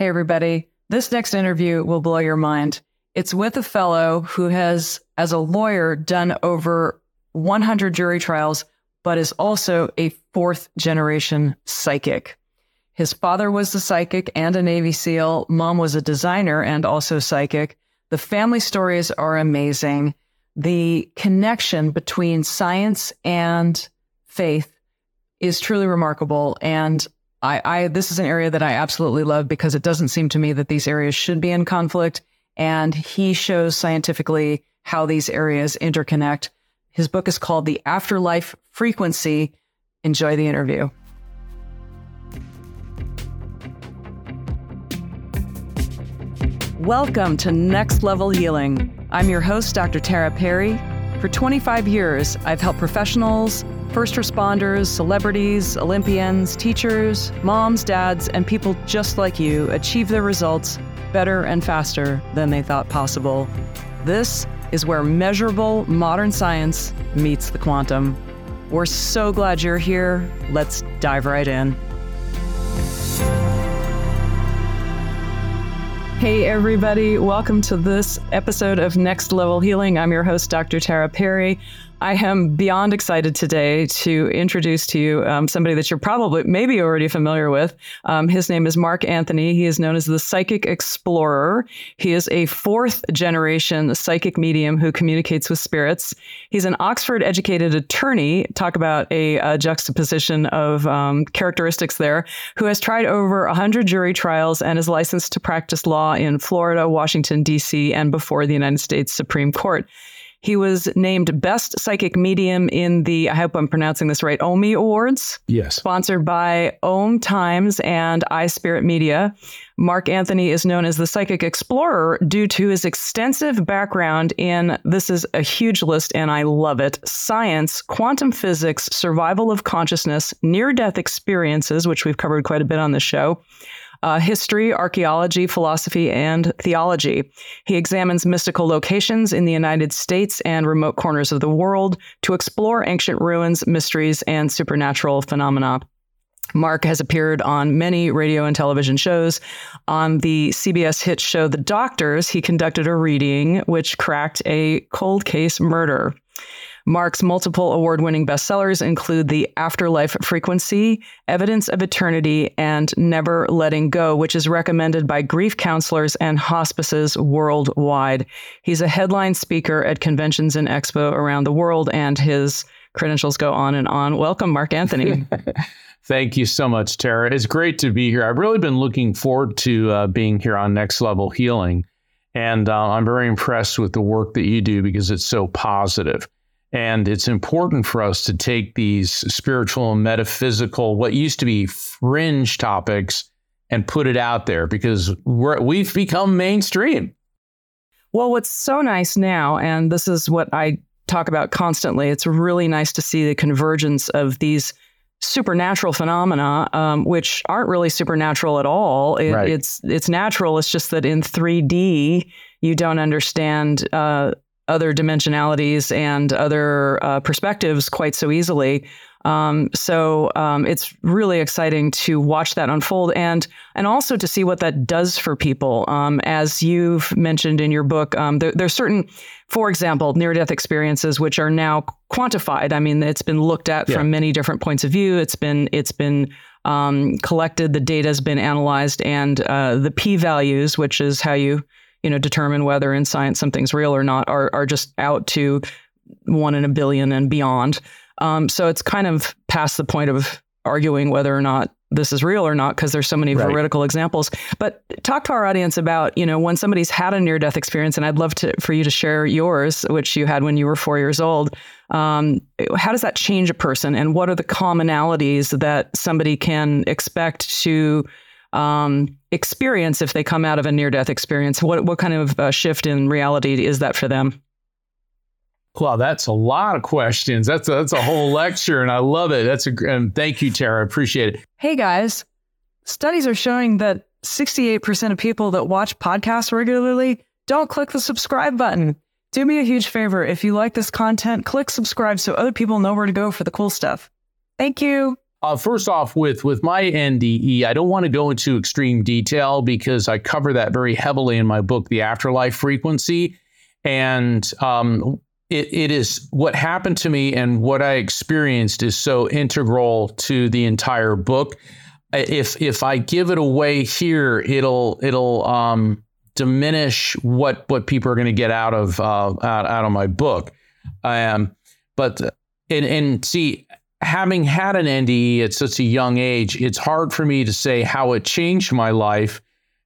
Hey, everybody. This next interview will blow your mind. It's with a fellow who has, as a lawyer, done over 100 jury trials, but is also a fourth generation psychic. His father was a psychic and a Navy SEAL. Mom was a designer and also psychic. The family stories are amazing. The connection between science and faith is truly remarkable. And I, I, this is an area that I absolutely love because it doesn't seem to me that these areas should be in conflict. And he shows scientifically how these areas interconnect. His book is called The Afterlife Frequency. Enjoy the interview. Welcome to Next Level Healing. I'm your host, Dr. Tara Perry. For 25 years, I've helped professionals, first responders, celebrities, Olympians, teachers, moms, dads, and people just like you achieve their results better and faster than they thought possible. This is where measurable modern science meets the quantum. We're so glad you're here. Let's dive right in. Hey, everybody. Welcome to this episode of Next Level Healing. I'm your host, Dr. Tara Perry. I am beyond excited today to introduce to you um, somebody that you're probably maybe already familiar with. Um, his name is Mark Anthony. He is known as the Psychic Explorer. He is a fourth generation psychic medium who communicates with spirits. He's an Oxford educated attorney. Talk about a, a juxtaposition of um, characteristics there, who has tried over 100 jury trials and is licensed to practice law in Florida, Washington, D.C., and before the United States Supreme Court. He was named Best Psychic Medium in the, I hope I'm pronouncing this right, OMI Awards. Yes. Sponsored by Om Times and iSpirit Media. Mark Anthony is known as the Psychic Explorer due to his extensive background in, this is a huge list and I love it, science, quantum physics, survival of consciousness, near death experiences, which we've covered quite a bit on the show uh, history, archaeology, philosophy, and theology. He examines mystical locations in the United States and remote corners of the world to explore ancient ruins, mysteries, and supernatural phenomena. Mark has appeared on many radio and television shows. On the CBS hit show The Doctors, he conducted a reading which cracked a cold case murder. Mark's multiple award winning bestsellers include The Afterlife Frequency, Evidence of Eternity, and Never Letting Go, which is recommended by grief counselors and hospices worldwide. He's a headline speaker at conventions and expo around the world, and his credentials go on and on. Welcome, Mark Anthony. Thank you so much, Tara. It's great to be here. I've really been looking forward to uh, being here on Next Level Healing. And uh, I'm very impressed with the work that you do because it's so positive. And it's important for us to take these spiritual and metaphysical, what used to be fringe topics, and put it out there because we have become mainstream. Well, what's so nice now, and this is what I talk about constantly, it's really nice to see the convergence of these supernatural phenomena, um, which aren't really supernatural at all. It, right. It's it's natural. It's just that in 3D, you don't understand uh, other dimensionalities and other uh, perspectives quite so easily. Um, so um, it's really exciting to watch that unfold and and also to see what that does for people. Um, as you've mentioned in your book, um, there, there's certain, for example, near death experiences which are now quantified. I mean, it's been looked at yeah. from many different points of view. It's been it's been um, collected. The data has been analyzed, and uh, the p values, which is how you you know, determine whether in science something's real or not are, are just out to one in a billion and beyond. Um, so it's kind of past the point of arguing whether or not this is real or not because there's so many right. veridical examples. But talk to our audience about, you know, when somebody's had a near death experience, and I'd love to for you to share yours, which you had when you were four years old. Um, how does that change a person, and what are the commonalities that somebody can expect to um, experience if they come out of a near death experience? What, what kind of uh, shift in reality is that for them? Well, that's a lot of questions. That's a, that's a whole lecture, and I love it. That's a and thank you, Tara. I appreciate it. Hey guys, studies are showing that 68% of people that watch podcasts regularly don't click the subscribe button. Do me a huge favor. If you like this content, click subscribe so other people know where to go for the cool stuff. Thank you. Uh, first off, with with my NDE, I don't want to go into extreme detail because I cover that very heavily in my book, The Afterlife Frequency, and um, it, it is what happened to me and what I experienced is so integral to the entire book. If if I give it away here, it'll it'll um, diminish what what people are going to get out of uh, out, out of my book. Um, but and and see having had an NDE at such a young age, it's hard for me to say how it changed my life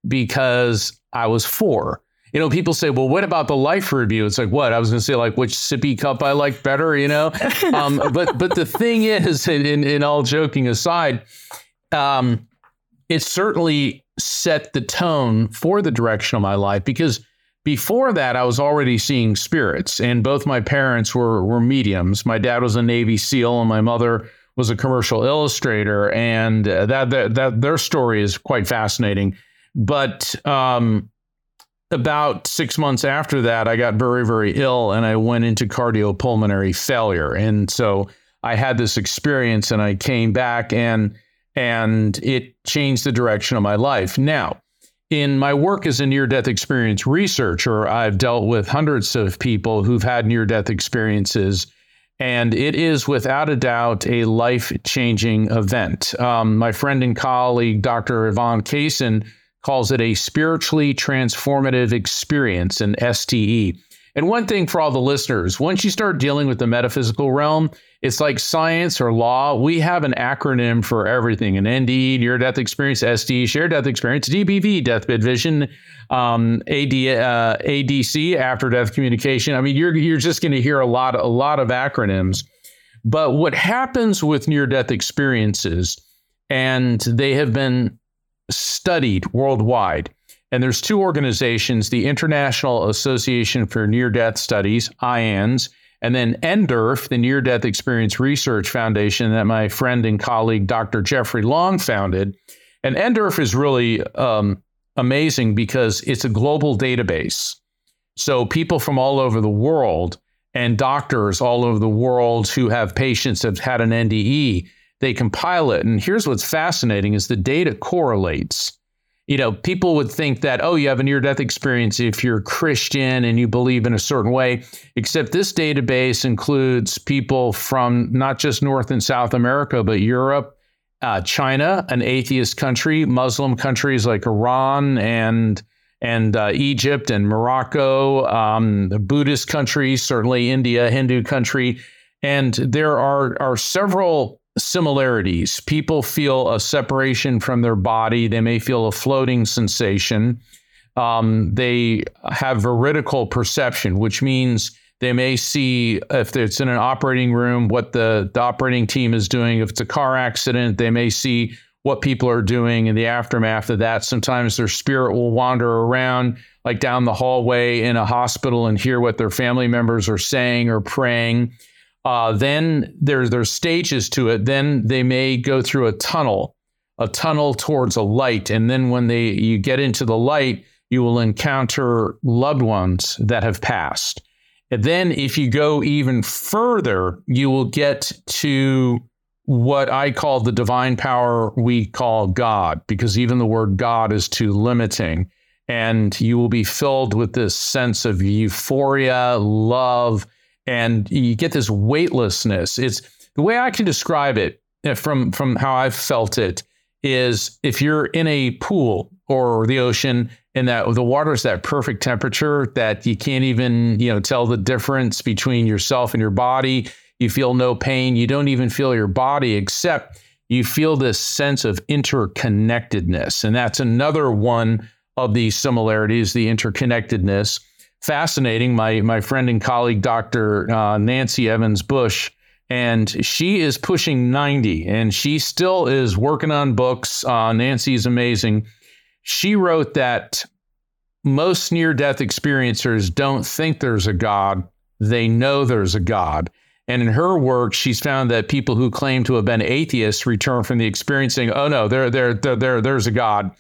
because I was four. You know, people say, well, what about the life review? It's like, what? I was going to say, like, which sippy cup I like better, you know? um, but but the thing is, in, in all joking aside, um, it certainly set the tone for the direction of my life because before that, I was already seeing spirits, and both my parents were were mediums. My dad was a Navy SEAL, and my mother was a commercial illustrator, and uh, that that, that their story is quite fascinating. But um, about six months after that, I got very very ill, and I went into cardiopulmonary failure, and so I had this experience, and I came back and and it changed the direction of my life. Now in my work as a near death experience researcher, I've dealt with hundreds of people who've had near death experiences, and it is without a doubt a life changing event. Um, my friend and colleague, Dr. Yvonne Kason, calls it a spiritually transformative experience, an STE. And one thing for all the listeners once you start dealing with the metaphysical realm, it's like science or law. We have an acronym for everything an ND, near death experience, SD, shared death experience, DBV, deathbed vision, um, AD, uh, ADC, after death communication. I mean, you're, you're just going to hear a lot, a lot of acronyms. But what happens with near death experiences, and they have been studied worldwide. And there's two organizations, the International Association for Near Death Studies, IANS, and then NDERF, the Near Death Experience Research Foundation that my friend and colleague Dr. Jeffrey Long founded. And NDERF is really um, amazing because it's a global database. So people from all over the world and doctors all over the world who have patients have had an NDE, they compile it. And here's what's fascinating is the data correlates you know, people would think that, oh, you have a near death experience if you're Christian and you believe in a certain way, except this database includes people from not just North and South America, but Europe, uh, China, an atheist country, Muslim countries like Iran and and uh, Egypt and Morocco, um, the Buddhist countries, certainly India, Hindu country. And there are, are several similarities. People feel a separation from their body. They may feel a floating sensation. Um, they have veridical perception, which means they may see if it's in an operating room what the, the operating team is doing. If it's a car accident, they may see what people are doing in the aftermath of that. Sometimes their spirit will wander around, like down the hallway in a hospital, and hear what their family members are saying or praying. Uh, then there's there's stages to it. Then they may go through a tunnel, a tunnel towards a light, and then when they you get into the light, you will encounter loved ones that have passed. And then if you go even further, you will get to what I call the divine power we call God, because even the word God is too limiting. And you will be filled with this sense of euphoria, love, and you get this weightlessness. It's the way I can describe it uh, from from how I've felt it is if you're in a pool or the ocean and that the water is that perfect temperature that you can't even you know tell the difference between yourself and your body. You feel no pain. You don't even feel your body except you feel this sense of interconnectedness. And that's another one of these similarities the interconnectedness fascinating. My my friend and colleague, Dr. Uh, Nancy Evans Bush, and she is pushing 90, and she still is working on books. Uh, Nancy is amazing. She wrote that most near death experiencers don't think there's a God, they know there's a God. And in her work, she's found that people who claim to have been atheists return from the experience saying, oh no, there, there, there, there there's a God.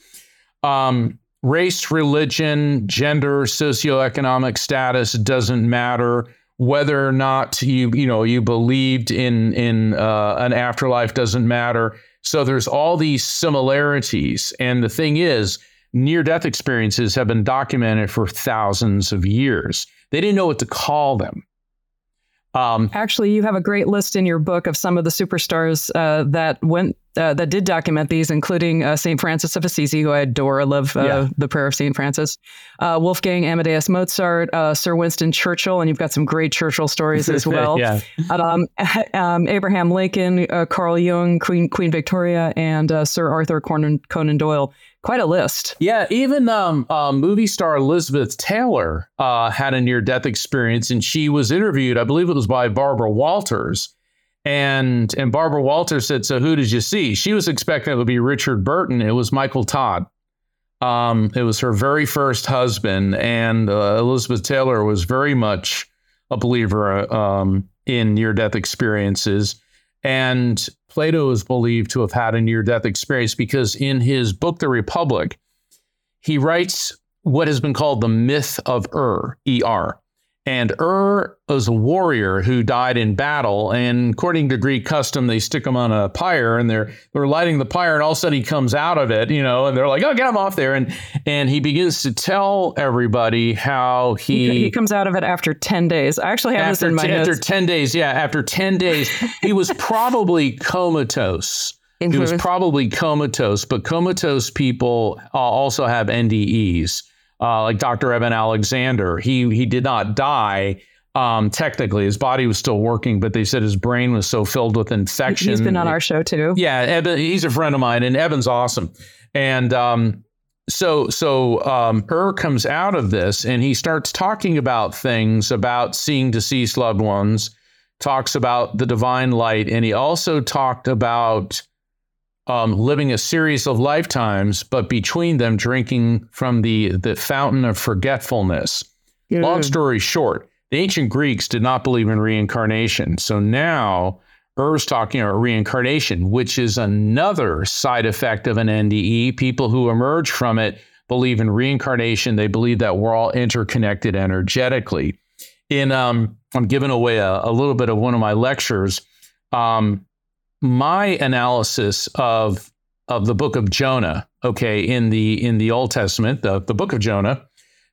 Um, race, religion, gender, socioeconomic status doesn't matter. whether or not you you know you believed in in uh, an afterlife doesn't matter. So there's all these similarities, and the thing is, near death experiences have been documented for thousands of years. They didn't know what to call them. Um, Actually, you have a great list in your book of some of the superstars uh, that went uh, that did document these, including uh, Saint Francis of Assisi, who I adore. I love uh, yeah. the prayer of Saint Francis. Uh, Wolfgang Amadeus Mozart, uh, Sir Winston Churchill, and you've got some great Churchill stories as well. yeah. Um, um, Abraham Lincoln, Carl Jung, Queen Queen Victoria, and Sir Arthur Conan, Conan Doyle quite a list. Yeah, even um, uh, movie star Elizabeth Taylor uh, had a near death experience, and she was interviewed. I believe it was by Barbara Walters, and and Barbara Walters said, "So who did you see?" She was expecting it would be Richard Burton. It was Michael Todd. Um, it was her very first husband, and uh, Elizabeth Taylor was very much a believer um, in near death experiences. And Plato is believed to have had a near death experience because in his book, The Republic, he writes what has been called the myth of Ur, E-R. And Ur was a warrior who died in battle. And according to Greek custom, they stick him on a pyre and they're they're lighting the pyre, and all of a sudden he comes out of it, you know, and they're like, "Oh, get him off there!" And and he begins to tell everybody how he he, he comes out of it after ten days. I actually have after, this in my after notes. ten days. Yeah, after ten days, he was probably comatose. He was probably comatose, but comatose people uh, also have NDEs uh, like Dr. Eben Alexander. He he did not die. Um, technically, his body was still working, but they said his brain was so filled with infection. He's been on our show too. Yeah, Eben, he's a friend of mine, and Eben's awesome. And um, so so um, Ur comes out of this, and he starts talking about things about seeing deceased loved ones. Talks about the divine light, and he also talked about um, living a series of lifetimes, but between them drinking from the, the fountain of forgetfulness. Yeah. Long story short, the ancient Greeks did not believe in reincarnation. So now Er's talking about reincarnation, which is another side effect of an NDE. People who emerge from it believe in reincarnation. They believe that we're all interconnected energetically. In um, I'm giving away a, a little bit of one of my lectures. Um, my analysis of of the book of Jonah, okay, in the in the Old Testament, the, the book of Jonah,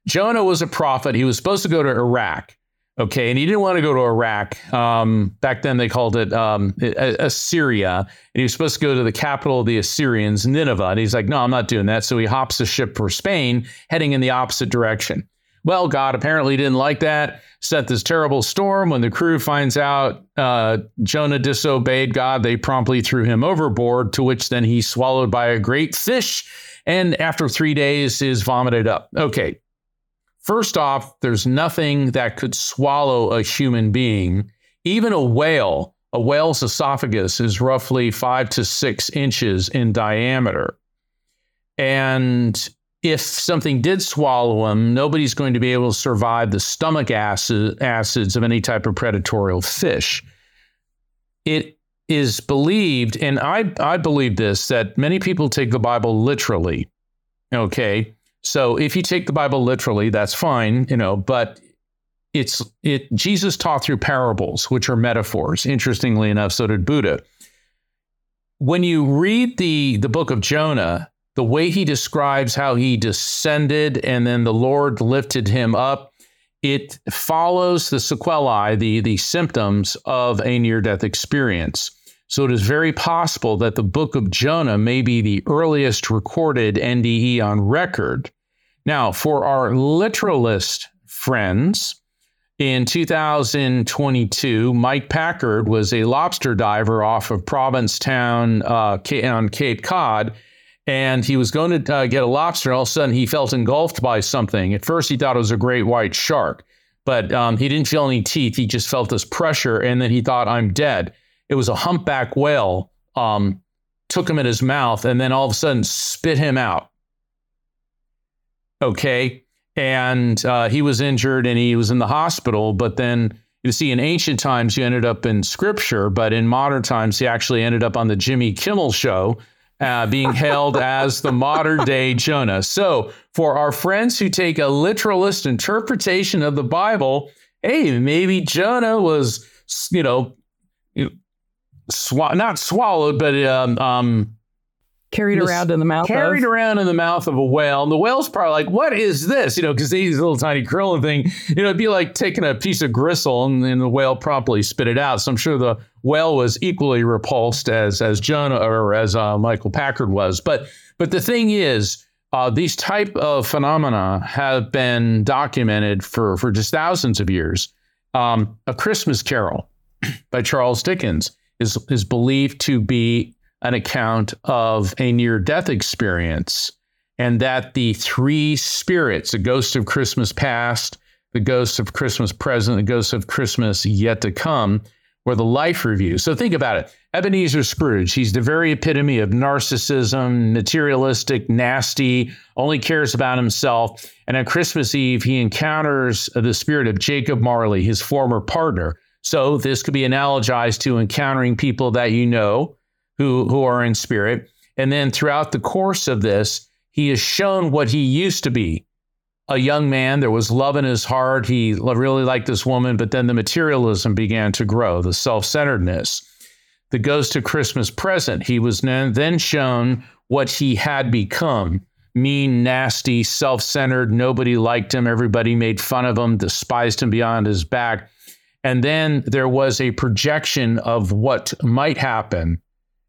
Jonah was a prophet. He was supposed to go to Iraq, okay, and he didn't want to go to Iraq. Um, back then, they called it um, Assyria, and he was supposed to go to the capital of the Assyrians, Nineveh. And he's like, "No, I'm not doing that." So he hops a ship for Spain, heading in the opposite direction. Well, God apparently didn't like that, sent this terrible storm. When the crew finds out uh, Jonah disobeyed God, they promptly threw him overboard, to which then he's swallowed by a great fish. And after three days is vomited up. Okay. First off, there's nothing that could swallow a human being. Even a whale, a whale's esophagus is roughly five to six inches in diameter. And if something did swallow them, nobody's going to be able to survive the stomach acid, acids of any type of predatorial fish. It is believed, and I, I believe this, that many people take the Bible literally. Okay. So if you take the Bible literally, that's fine, you know, but it's it Jesus taught through parables, which are metaphors. Interestingly enough, so did Buddha. When you read the the book of Jonah, the way he describes how he descended and then the Lord lifted him up, it follows the sequelae, the, the symptoms of a near death experience. So it is very possible that the book of Jonah may be the earliest recorded NDE on record. Now, for our literalist friends, in 2022, Mike Packard was a lobster diver off of Provincetown uh, on Cape Cod and he was going to uh, get a lobster. And all of a sudden, he felt engulfed by something. At first, he thought it was a great white shark, but um, he didn't feel any teeth. He just felt this pressure, and then he thought, "I'm dead." It was a humpback whale. Um, took him in his mouth, and then all of a sudden spit him out. Okay, and uh, he was injured, and he was in the hospital. But then you see, in ancient times, you ended up in scripture, but in modern times, he actually ended up on the Jimmy Kimmel show uh, being hailed as the modern day Jonah. So, for our friends who take a literalist interpretation of the Bible, hey, maybe Jonah was, you know, sw- not swallowed, but um, um, carried around in the mouth carried of. around in the mouth of a whale. And the whale's probably like what is this? You know because they use a little tiny krill thing you know it'd be like taking a piece of gristle and then the whale promptly spit it out. So i'm sure the whale was equally repulsed as as jonah or as uh, michael packard was. But but the thing is uh, these type of phenomena have been documented for for just thousands of years. Um, a christmas carol by charles dickens is is believed to be an account of a near death experience, and that the three spirits, the ghost of Christmas past, the ghost of Christmas present, the ghost of Christmas yet to come, were the life review. So think about it. Ebenezer Scrooge, he's the very epitome of narcissism, materialistic, nasty, only cares about himself. And on Christmas Eve, he encounters the spirit of Jacob Marley, his former partner. So this could be analogized to encountering people that you know who, who are in spirit. And then throughout the course of this, he is shown what he used to be a young man. There was love in his heart. He really liked this woman, but then the materialism began to grow, the self centeredness. The ghost of Christmas present, he was then shown what he had become mean, nasty, self centered. Nobody liked him. Everybody made fun of him, despised him beyond his back. And then there was a projection of what might happen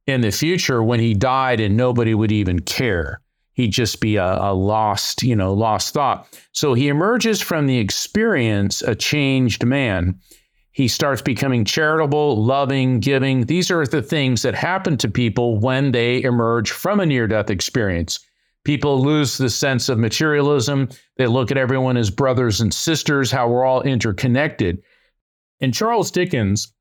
in the future when he died and nobody would even care. He'd just be a, a, lost, you know, lost thought. So he emerges from the experience a changed man. He starts becoming charitable, loving, giving. These are the things that happen to people when they emerge from a near death experience. People lose the sense of materialism. They look at everyone as brothers and sisters, how we're all interconnected. And Charles Dickens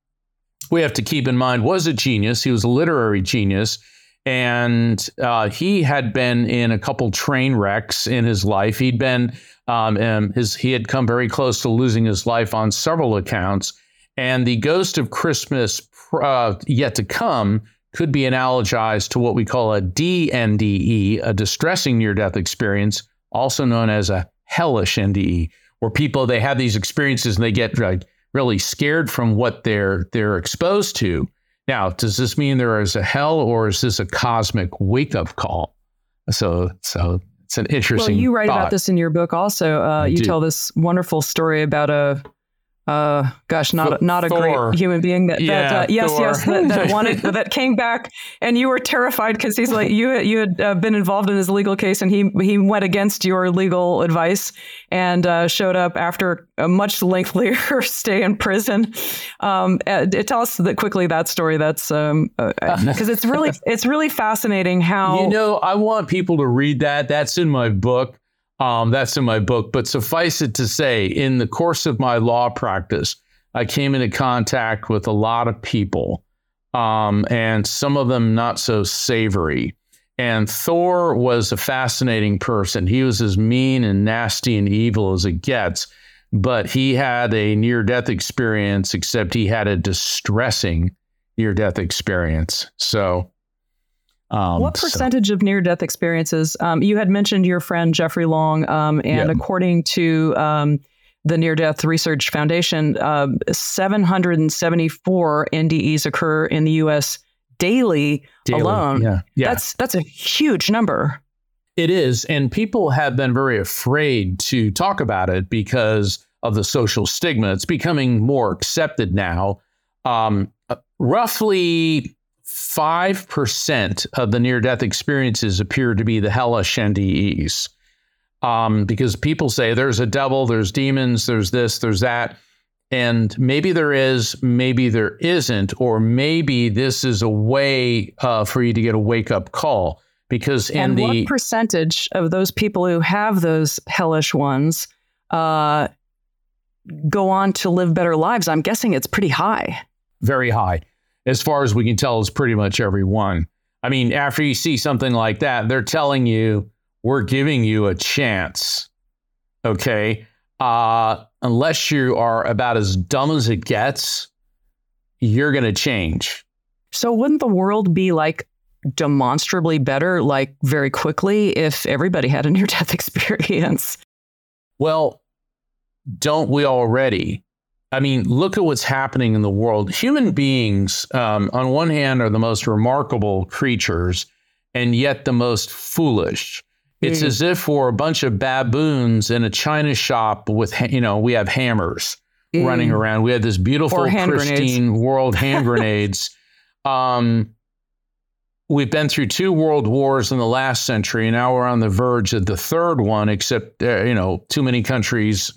we have to keep in mind was a genius. He was a literary genius. And uh, he had been in a couple train wrecks in his life. He'd been, um, his, he had come very close to losing his life on several accounts. And the ghost of Christmas uh, yet to come could be analogized to what we call a DNDE, a distressing near death experience, also known as a hellish NDE, where people they have these experiences and they get like really scared from what they're they're exposed to. Now, does this mean there is a hell, or is this a cosmic wake up call? So, so it's an interesting. Well, you write thought. about this in your book. Also, uh, you do. tell this wonderful story about a uh, gosh, not a, not a Thor. great human being that, Yeah, that uh, yes, Thor. yes, that, that wanted that came back, and you were terrified because he's like you you had uh, been involved in his legal case, and he he went against your legal advice and uh, showed up after a much lengthier stay in prison. Um, uh, tell us that quickly that story. That's um because it's really it's really fascinating how You know, I want people to read that. That's in my book. Um, that's in my book. But suffice it to say, in the course of my law practice, I came into contact with a lot of people, um, and some of them not so savory. And Thor was a fascinating person. He was as mean and nasty and evil as it gets, but he had a near death experience, except he had a distressing near death experience. So, um, what so- percentage of near death experiences? Um, you had mentioned your friend Jeffrey Long, um, and according to um, the Near Death Research Foundation, uh, 774 NDEs occur in the U.S. daily, Daily. alone. Yeah. Yeah. That's that's a huge number. It is. And people have been very afraid to talk about it because of the social stigma. It's becoming more accepted now. Um, uh, roughly 5% of the near death experiences appear to be the hellish NDEs. Um, because people say there's a devil, there's demons, there's this, there's that. And maybe there is, maybe there isn't, or maybe this is a way uh, for you to get a wake up call. Because in and the what percentage of those people who have those hellish ones uh, go on to live better lives? I'm guessing it's pretty high. very high. As far as we can tell, is pretty much every one. I mean, after you see something like that, they're telling you, we're giving you a chance. Okay. Uh, unless you are about as dumb as it gets, you're going to change. So wouldn't the world be like demonstrably better, like very quickly, if everybody had a near death experience? Well, don't we already? I mean, look at what's happening in the world. Human beings, um, on one hand, are the most remarkable creatures, and yet the most foolish. It's mm. as if we're a bunch of baboons in a china shop with, you know, we have hammers mm. running around. We have this beautiful, pristine grenades. world hand grenades. Um, we've been through two world wars in the last century, and now we're on the verge of the third one. Except, uh, you know, too many countries.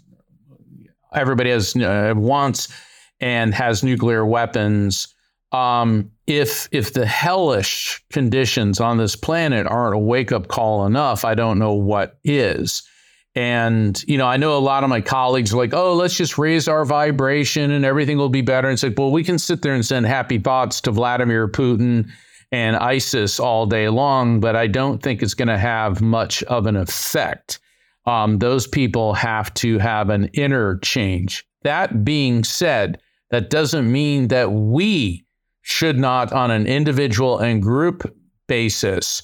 Everybody has uh, wants and has nuclear weapons. Um, if if the hellish conditions on this planet aren't a wake up call enough, I don't know what is. And, you know, I know a lot of my colleagues are like, oh, let's just raise our vibration and everything will be better. And it's like, well, we can sit there and send happy thoughts to Vladimir Putin and ISIS all day long, but I don't think it's going to have much of an effect. Um, those people have to have an inner change. That being said, that doesn't mean that we should not, on an individual and group basis,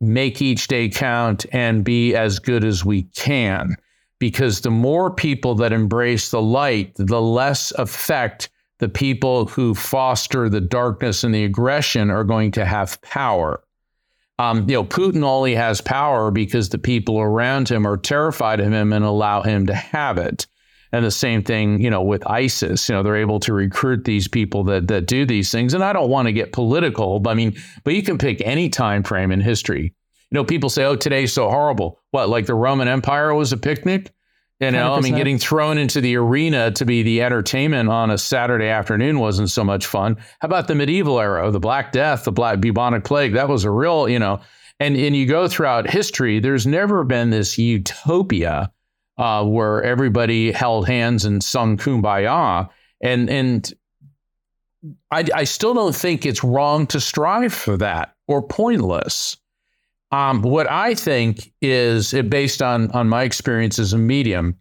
make each day count and be as good as we can. Because the more people that embrace the light, the less effect the people who foster the darkness and the aggression are going to have power. Um, you know, Putin only has power because the people around him are terrified of him and allow him to have it. And the same thing, you know, with ISIS, you know, they're able to recruit these people that that do these things. And I don't want to get political, but I mean, but you can pick any time frame in history. You know, people say, "Oh, today's so horrible." What, like the Roman Empire was a picnic? You know, 100%. I mean, getting thrown into the arena to be the entertainment on a Saturday afternoon wasn't so much fun. How about the medieval era, the Black Death, the Black bubonic plague? That was a real, you know, and and you go throughout history. There's never been this utopia uh, where everybody held hands and sung kumbaya. And and I, I still don't think it's wrong to strive for that or pointless. Um, what I think is based on on my experience as a medium.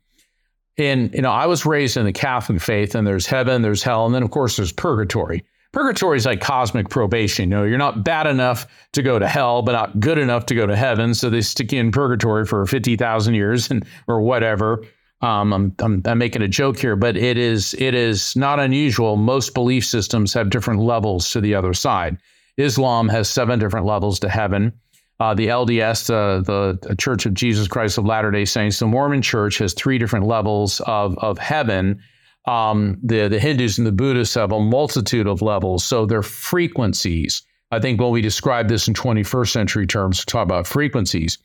And you know, I was raised in the Catholic faith, and there's heaven, there's hell, and then of course there's purgatory. Purgatory is like cosmic probation. You know, you're not bad enough to go to hell, but not good enough to go to heaven. So they stick you in purgatory for 50,000 years and, or whatever. Um, I'm, I'm, I'm, making a joke here, but it is it is not unusual. Most belief systems have different levels to the other side. Islam has seven different levels to heaven. Uh, the LDS, uh, the Church of Jesus Christ of Latter Day Saints, the Mormon Church has three different levels of of heaven um, the, the Hindus and the Buddhists have a multitude of levels. So their frequencies, I think when we describe this in 21st century terms, talk about frequencies.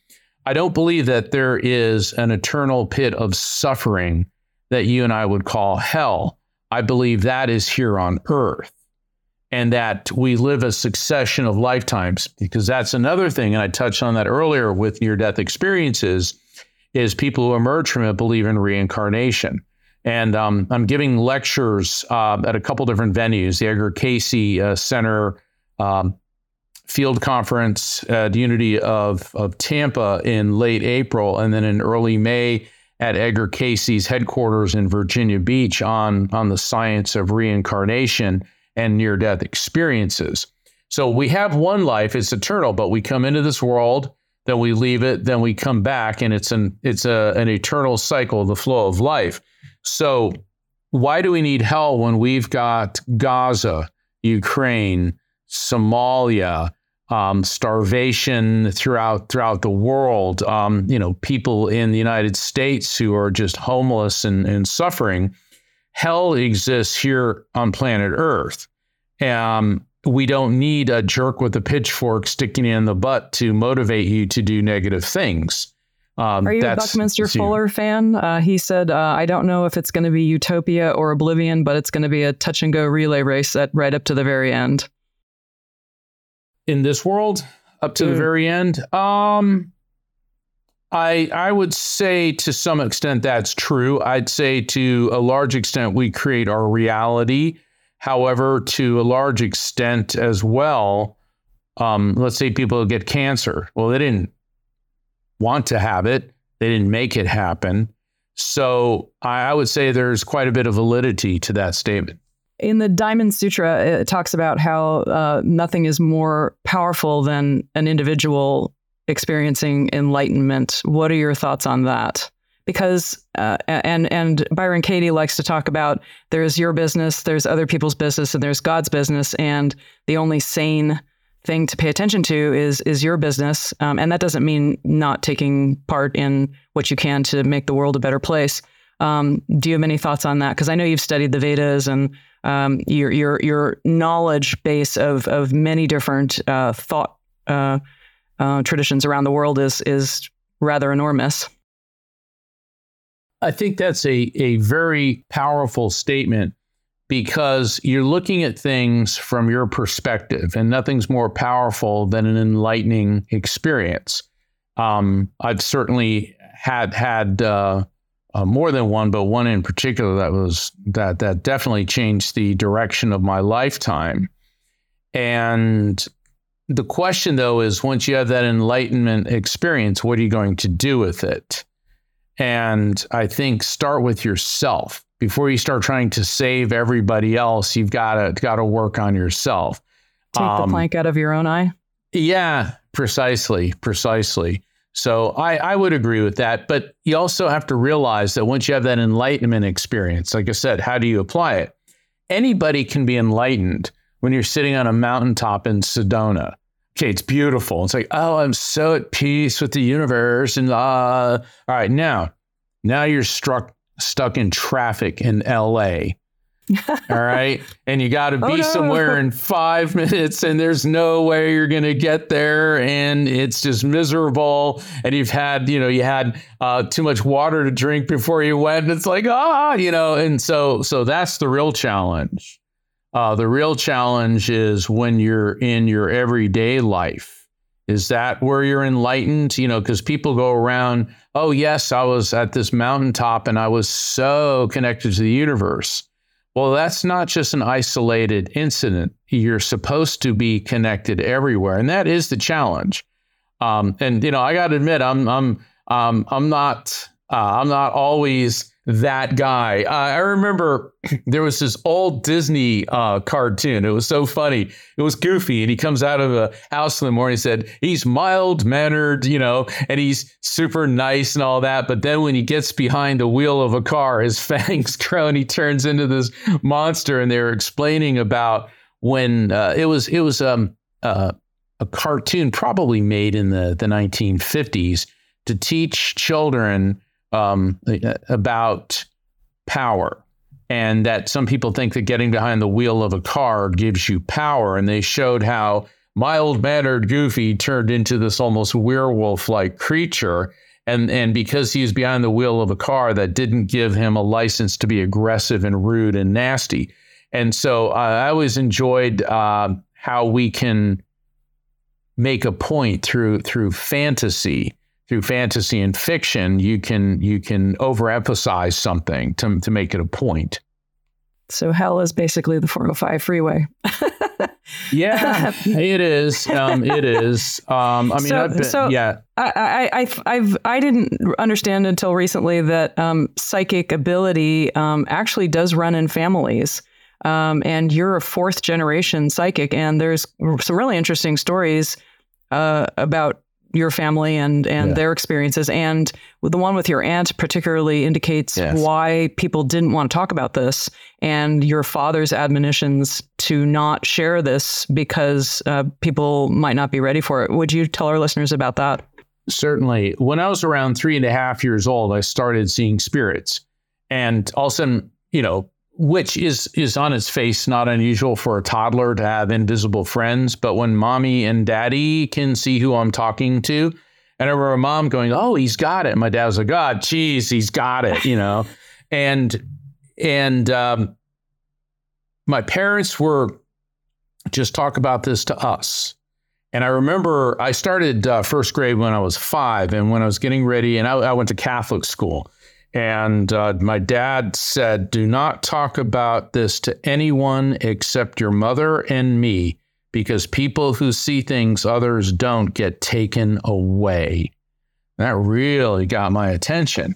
I don't believe that there is an eternal pit of suffering that you and I would call hell. I believe that is here on earth and that we live a succession of lifetimes. Because that's another thing and i touched on that earlier with near death experiences is people who emerge from it believe in reincarnation. And um, I'm giving lectures uh, at a couple different venues the Edgar Cayce uh, Center um, Field Conference at Unity of, of Tampa in late April, and then in early May at Edgar Cayce's headquarters in Virginia Beach on, on the science of reincarnation and near death experiences. So we have one life, it's eternal, but we come into this world, then we leave it, then we come back, and it's an it's a, an eternal cycle, the flow of life. So, why do we need hell when we've got Gaza, Ukraine, Somalia, um, starvation throughout throughout the world? Um, you know, people in the United States who are just homeless and, and suffering. Hell exists here on planet Earth. Um, we don't need a jerk with a pitchfork sticking in the butt to motivate you to do negative things. Um, Are you a Buckminster Fuller fan? Uh, he said, uh, "I don't know if it's going to be Utopia or Oblivion, but it's going to be a touch and go relay race at right up to the very end." In this world, up to mm. the very end, um, I I would say to some extent that's true. I'd say to a large extent we create our reality. However, to a large extent as well, um, let's say people get cancer. Well, they didn't want to have it. They didn't make it happen. So I would say there's quite a bit of validity to that statement. In the Diamond Sutra, it talks about how uh, nothing is more powerful than an individual experiencing enlightenment. What are your thoughts on that? because uh, and and Byron Katie likes to talk about there's your business, there's other people's business, and there's God's business, and the only sane thing to pay attention to is is your business, um, and that doesn't mean not taking part in what you can to make the world a better place. Um, do you have any thoughts on that? Because I know you've studied the Vedas and um, your your your knowledge base of of many different uh, thought uh, uh, traditions around the world is is rather enormous. I think that's a a very powerful statement because you're looking at things from your perspective, and nothing's more powerful than an enlightening experience. Um, I've certainly had had uh, uh, more than one, but one in particular that was that that definitely changed the direction of my lifetime. And the question, though, is once you have that enlightenment experience, what are you going to do with it? And I think start with yourself before you start trying to save everybody else, you've got to got to work on yourself. Take um, the plank out of your own eye. Yeah, precisely, precisely. So I, I would agree with that. But you also have to realize that once you have that enlightenment experience, like I said, how do you apply it? Anybody can be enlightened when you're sitting on a mountaintop in Sedona. Okay, it's beautiful. It's like, oh, I'm so at peace with the universe. And uh, all right, now, now you're struck stuck in traffic in LA. all right. And you got to be oh, no. somewhere in five minutes, and there's no way you're going to get there. And it's just miserable. And you've had, you know, you had uh, too much water to drink before you went. And it's like, ah, you know, and so, so that's the real challenge. Uh, the real challenge is when you're in your everyday life is that where you're enlightened? You know, because people go around, oh, yes, I was at this mountaintop and I was so connected to the universe. Well, that's not just an isolated incident. You're supposed to be connected everywhere. And that is the challenge. Um, and, you know, I got to admit, I'm, I'm, um, I'm not, uh, I'm not always that guy. Uh, I remember there was this old Disney uh, cartoon. It was so funny. It was goofy, and he comes out of a house in the morning. and said he's mild mannered, you know, and he's super nice and all that. But then when he gets behind the wheel of a car, his fangs grow and he turns into this monster. And they were explaining about when uh, it was it was um, uh, a cartoon probably made in the the 1950s to teach children um, about power and that some people think that getting behind the wheel of a car gives you power. And they showed how mild mannered Goofy turned into this almost werewolf like creature. And, and because he's behind the wheel of a car, that didn't give him a license to be aggressive and rude and nasty. And so uh, I always enjoyed uh, how we can make a point through through fantasy through fantasy and fiction, you can you can overemphasize something to to make it a point. So hell is basically the 405 freeway. yeah, it is. Um, it is. Um, I mean, so, been, so yeah. I, I, I've, I didn't understand until recently that um, psychic ability um, actually does run in families. Um, and you're a fourth generation psychic, and there's some really interesting stories uh, about your family and and yeah. their experiences. And the one with your aunt particularly indicates yes. why people didn't want to talk about this and your father's admonitions to not share this because uh, people might not be ready for it. Would you tell our listeners about that? Certainly. When i was around three and a half years old i started seeing spirits. And all of a sudden you know which is is on its face not unusual for a toddler to have invisible friends. But when mommy and daddy can see who I'm talking to, and I remember mom going, "Oh, he's got it." My dad was like, "God, geez, he's got it," you know, and and um, my parents were just talk about this to us. And I remember I started uh, first grade when I was five, and when I was getting ready, and I, I went to Catholic school. And uh, my dad said, Do not talk about this to anyone except your mother and me, because people who see things others don't get taken away. That really got my attention.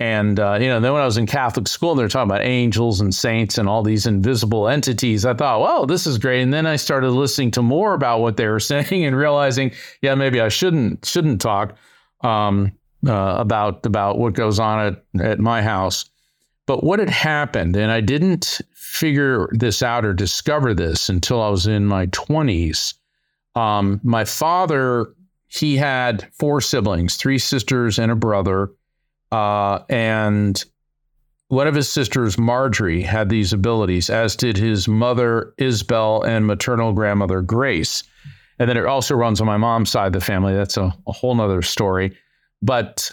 And, uh, you know, then when I was in Catholic school, they're talking about angels and saints and all these invisible entities. I thought, well, this is great. And then I started listening to more about what they were saying and realizing, yeah, maybe I shouldn't shouldn't talk. Um, uh, about about what goes on at, at my house. But what had happened, and I didn't figure this out or discover this until I was in my 20s. Um, my father, he had four siblings, three sisters and a brother. Uh, and one of his sisters, Marjorie, had these abilities, as did his mother, Isabel, and maternal grandmother, Grace. And then it also runs on my mom's side of the family. That's a, a whole nother story. But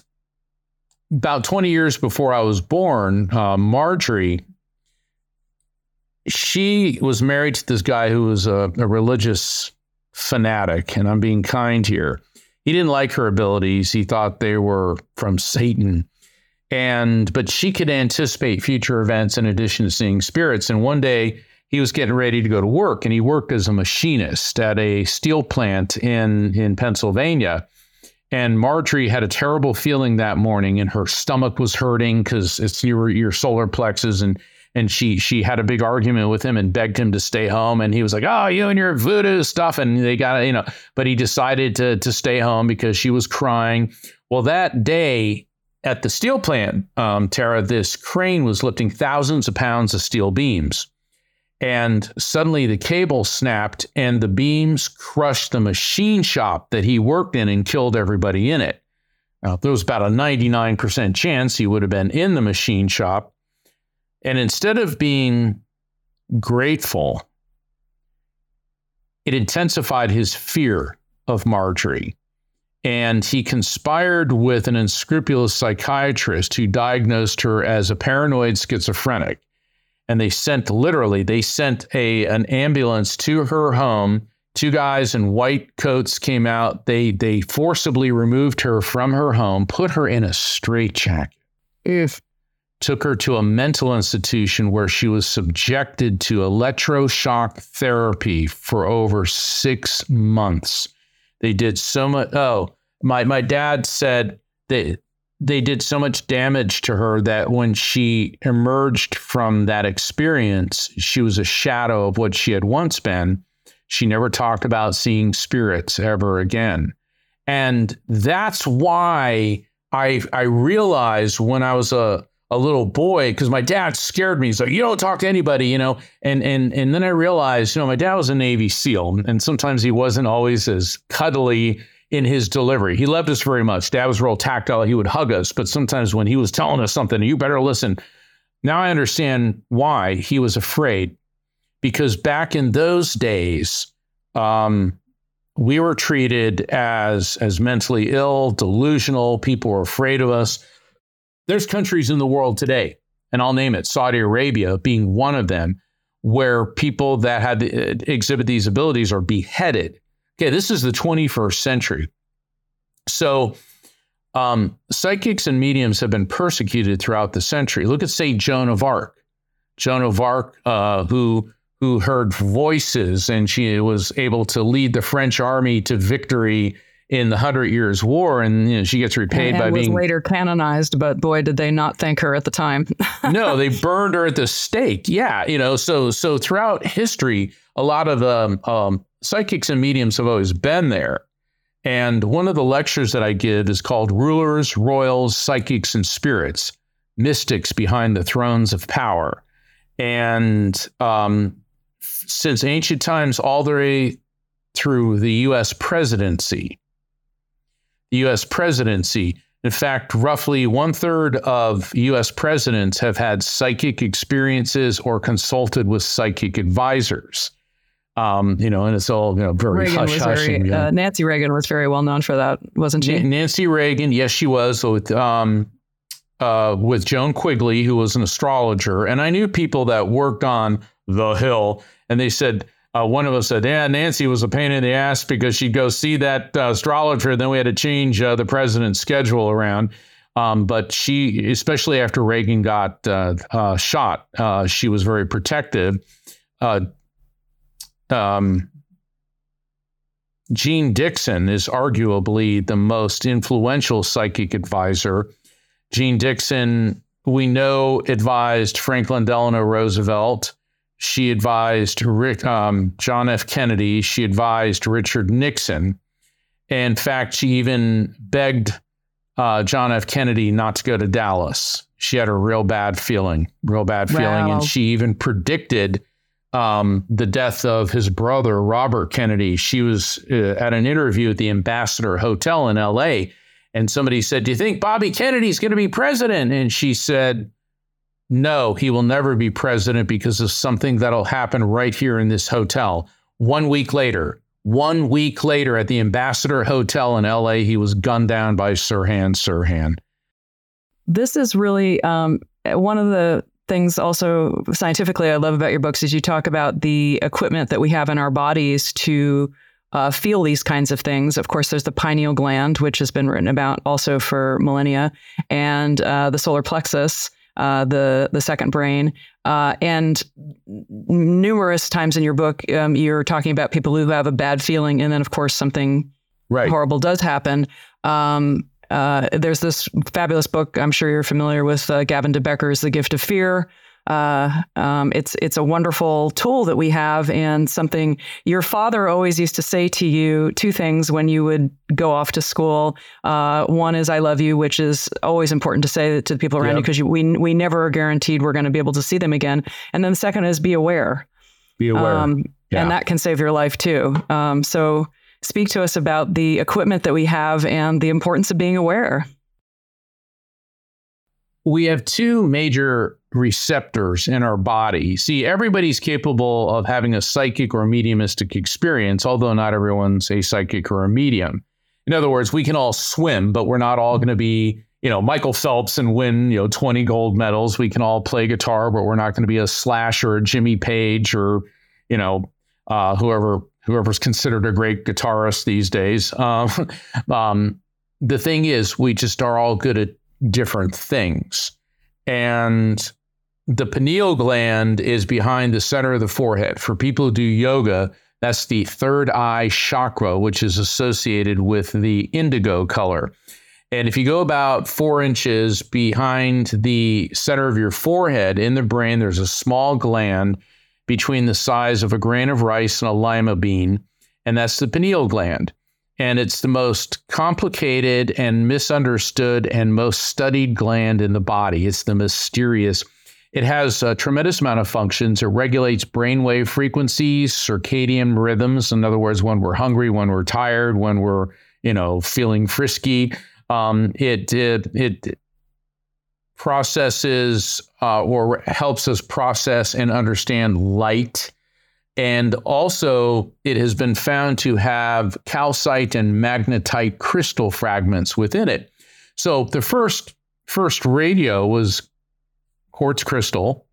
about 20 years before I was born, uh, Marjorie, she was married to this guy who was a, a religious fanatic, and I'm being kind here. He didn't like her abilities. He thought they were from Satan. And but she could anticipate future events in addition to seeing spirits. And one day he was getting ready to go to work and he worked as a machinist at a steel plant in in Pennsylvania. And Marjorie had a terrible feeling that morning, and her stomach was hurting because it's your your solar plexus, and and she she had a big argument with him and begged him to stay home, and he was like, "Oh, you and your voodoo stuff," and they got you know, but he decided to to stay home because she was crying. Well, that day at the steel plant, um, Tara, this crane was lifting thousands of pounds of steel beams and suddenly the cable snapped and the beams crushed the machine shop that he worked in and killed everybody in it. Now, there was about a 99% chance he would have been in the machine shop. And instead of being grateful, it intensified his fear of Marjorie. And he conspired with an unscrupulous psychiatrist who diagnosed her as a paranoid schizophrenic and they sent literally they sent a an ambulance to her home. Two guys in white coats came out. They they forcibly removed her from her home put her in a straitjacket. If took her to a mental institution where she was subjected to electroshock therapy for over six months. They did so much oh my my dad said that they did so much damage to her that when she emerged from that experience, she was a shadow of what she had once been. She never talked about seeing spirits ever again. And that's why I I realized when I was a a little boy because my dad scared me. He's like, "You don't talk to anybody," you know. And and and then I realized, you know, my dad was a Navy SEAL, and sometimes he wasn't always as cuddly in his delivery. He loved us very much. Dad was real tactile. He would hug us, but sometimes when he was telling us something, you better listen. Now I understand why he was afraid, because back in those days, um, we were treated as as mentally ill, delusional. People were afraid of us. There's countries in the world today, and I'll name it Saudi Arabia being one of them, where people that had uh, exhibit these abilities are beheaded Okay, this is the 21st century. So, um, psychics and mediums have been persecuted throughout the century. Look at, say, Joan of Arc. Joan of Arc, uh, who who heard voices and she was able to lead the French army to victory in the Hundred Years' War, and you know, she gets repaid and by was being later canonized. But boy, did they not thank her at the time. no, they burned her at the stake. Yeah, you know, so so throughout history, a lot of um, um, psychics and mediums have always been there. And one of the lectures that I give is called Rulers, Royals, Psychics, and Spirits Mystics Behind the Thrones of Power. And um, since ancient times, all the way through the US presidency, the US presidency, in fact, roughly one third of US presidents have had psychic experiences or consulted with psychic advisors. Um, you know, and it's all you know very Reagan hush hush. Very, and, uh, Nancy Reagan was very well known for that, wasn't she? Nancy Reagan, yes, she was with um, uh, with Joan Quigley, who was an astrologer, and I knew people that worked on the Hill, and they said. Uh, one of us said, "Yeah, Nancy was a pain in the ass because she'd go see that uh, astrologer. Then we had to change uh, the president's schedule around." Um, but she, especially after Reagan got uh, uh, shot, uh, she was very protective. Um, Jeane Dixon is arguably the most influential psychic advisor. Jeane Dixon, we know, advised Franklin Delano Roosevelt. She advised Rick, um, John F. Kennedy. She advised Richard Nixon. In fact, she even begged uh, John F. Kennedy not to go to Dallas. She had a real bad feeling, real bad feeling, wow. and she even predicted um, the death of his brother Robert Kennedy. She was uh, at an interview at the Ambassador Hotel in L.A. And somebody said, "Do you think Bobby Kennedy's going to be president?" And she said, "No, he will never be president because of something that'll happen right here in this hotel." One week later, one week later at the Ambassador Hotel in LA, he was gunned down by Sirhan Sirhan. This is really um, one of the things also scientifically I love about your books is you talk about the equipment that we have in our bodies to uh, feel these kinds of things. Of course, there's the pineal gland, which has been written about also for millennia, and uh, the solar plexus uh, the the second brain. Uh, and numerous times in your book, um, you're talking about people who have a bad feeling, and then of course something right. horrible does happen. Um, uh, there's this fabulous book I'm sure you're familiar with, uh, Gavin de Becker's The Gift of Fear, uh, um, it's it's a wonderful tool that we have, and something your father always used to say to you. Two things when you would go off to school. Uh, one is "I love you," which is always important to say to the people around yep. you because we we never are guaranteed we're going to be able to see them again. And then the second is "Be aware." Be aware, um, yeah. and that can save your life too. Um, so, speak to us about the equipment that we have and the importance of being aware. We have two major receptors in our body. See, everybody's capable of having a psychic or mediumistic experience, although not everyone's a psychic or a medium. In other words, we can all swim, but we're not all going to be, you know, Michael Phelps and win, you know, 20 gold medals. We can all play guitar, but we're not going to be a Slash or a Jimmy Page or, you know, uh, whoever whoever's considered a great guitarist these days. Um, um, the thing is, we just are all good at different things. And the pineal gland is behind the center of the forehead. For people who do yoga, that's the third eye chakra, which is associated with the indigo color. And if you go about four inches behind the center of your forehead in the brain, there's a small gland between the size of a grain of rice and a lima bean, and that's the pineal gland. And it's the most complicated and misunderstood and most studied gland in the body. It's the mysterious it has a tremendous amount of functions. It regulates brainwave frequencies, circadian rhythms. In other words, when we're hungry, when we're tired, when we're you know feeling frisky. Um, it, it it processes uh, or helps us process and understand light. And also, it has been found to have calcite and magnetite crystal fragments within it. So the first first radio was quartz crystal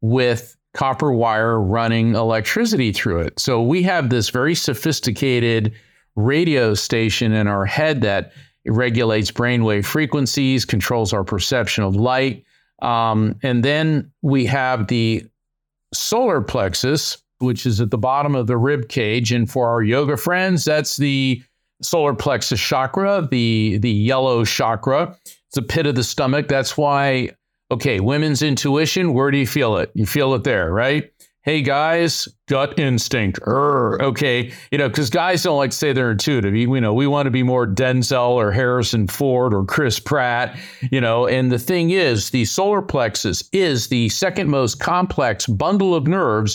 with copper wire running electricity through it. So we have this very sophisticated radio station in our head that regulates brainwave frequencies, controls our perception of light. Um, and then we have the solar plexus, which is at the bottom of the rib cage. And for our yoga friends, that's the solar plexus chakra, the the yellow chakra. It's the pit of the stomach. That's why Okay, women's intuition, where do you feel it? You feel it there, right? Hey guys, gut instinct. Okay, you know, because guys don't like to say they're intuitive. You, you know, we want to be more Denzel or Harrison Ford or Chris Pratt, you know. And the thing is, the solar plexus is the second most complex bundle of nerves